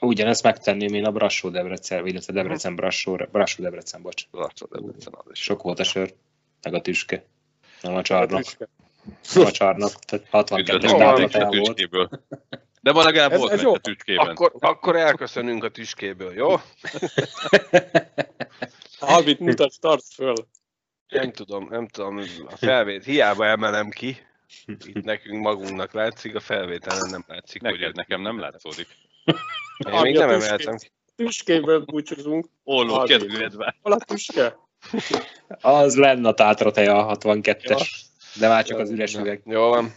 Ugyanezt megtenném én a Brassó Debrecen, illetve Debrecen Brassó, Brassó Debrecen, bocs. Laca Debrecen az is. Sok volt a sör, meg a tüske. Nem a csarnok. Tüske. Nem a csarnok. Tehát 62-es Üdvözlünk Hol van mindenkit táblatája a volt. tüskéből. De ma legalább Ez- volt ez jó. a tüskében. Akkor, akkor elköszönünk a tüskéből, jó? Albit mutatsz, tarts föl. Nem tudom, nem tudom, a felvét hiába emelem ki. Itt nekünk magunknak látszik, a felvételen nem látszik. hogy Neked, nekem nem látszódik. Én még nem emeltem ki. Tüskéből búcsúzunk. Olló. Hol a tüske? Az lenne a tátra teja a 62-es. De már csak az üres üveg. Jó van.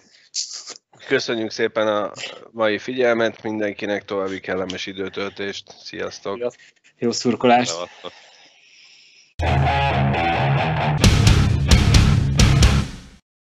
Köszönjük szépen a mai figyelmet, mindenkinek további kellemes időtöltést. Sziasztok! Sziasztok. Jó szurkolást! Szevasztok.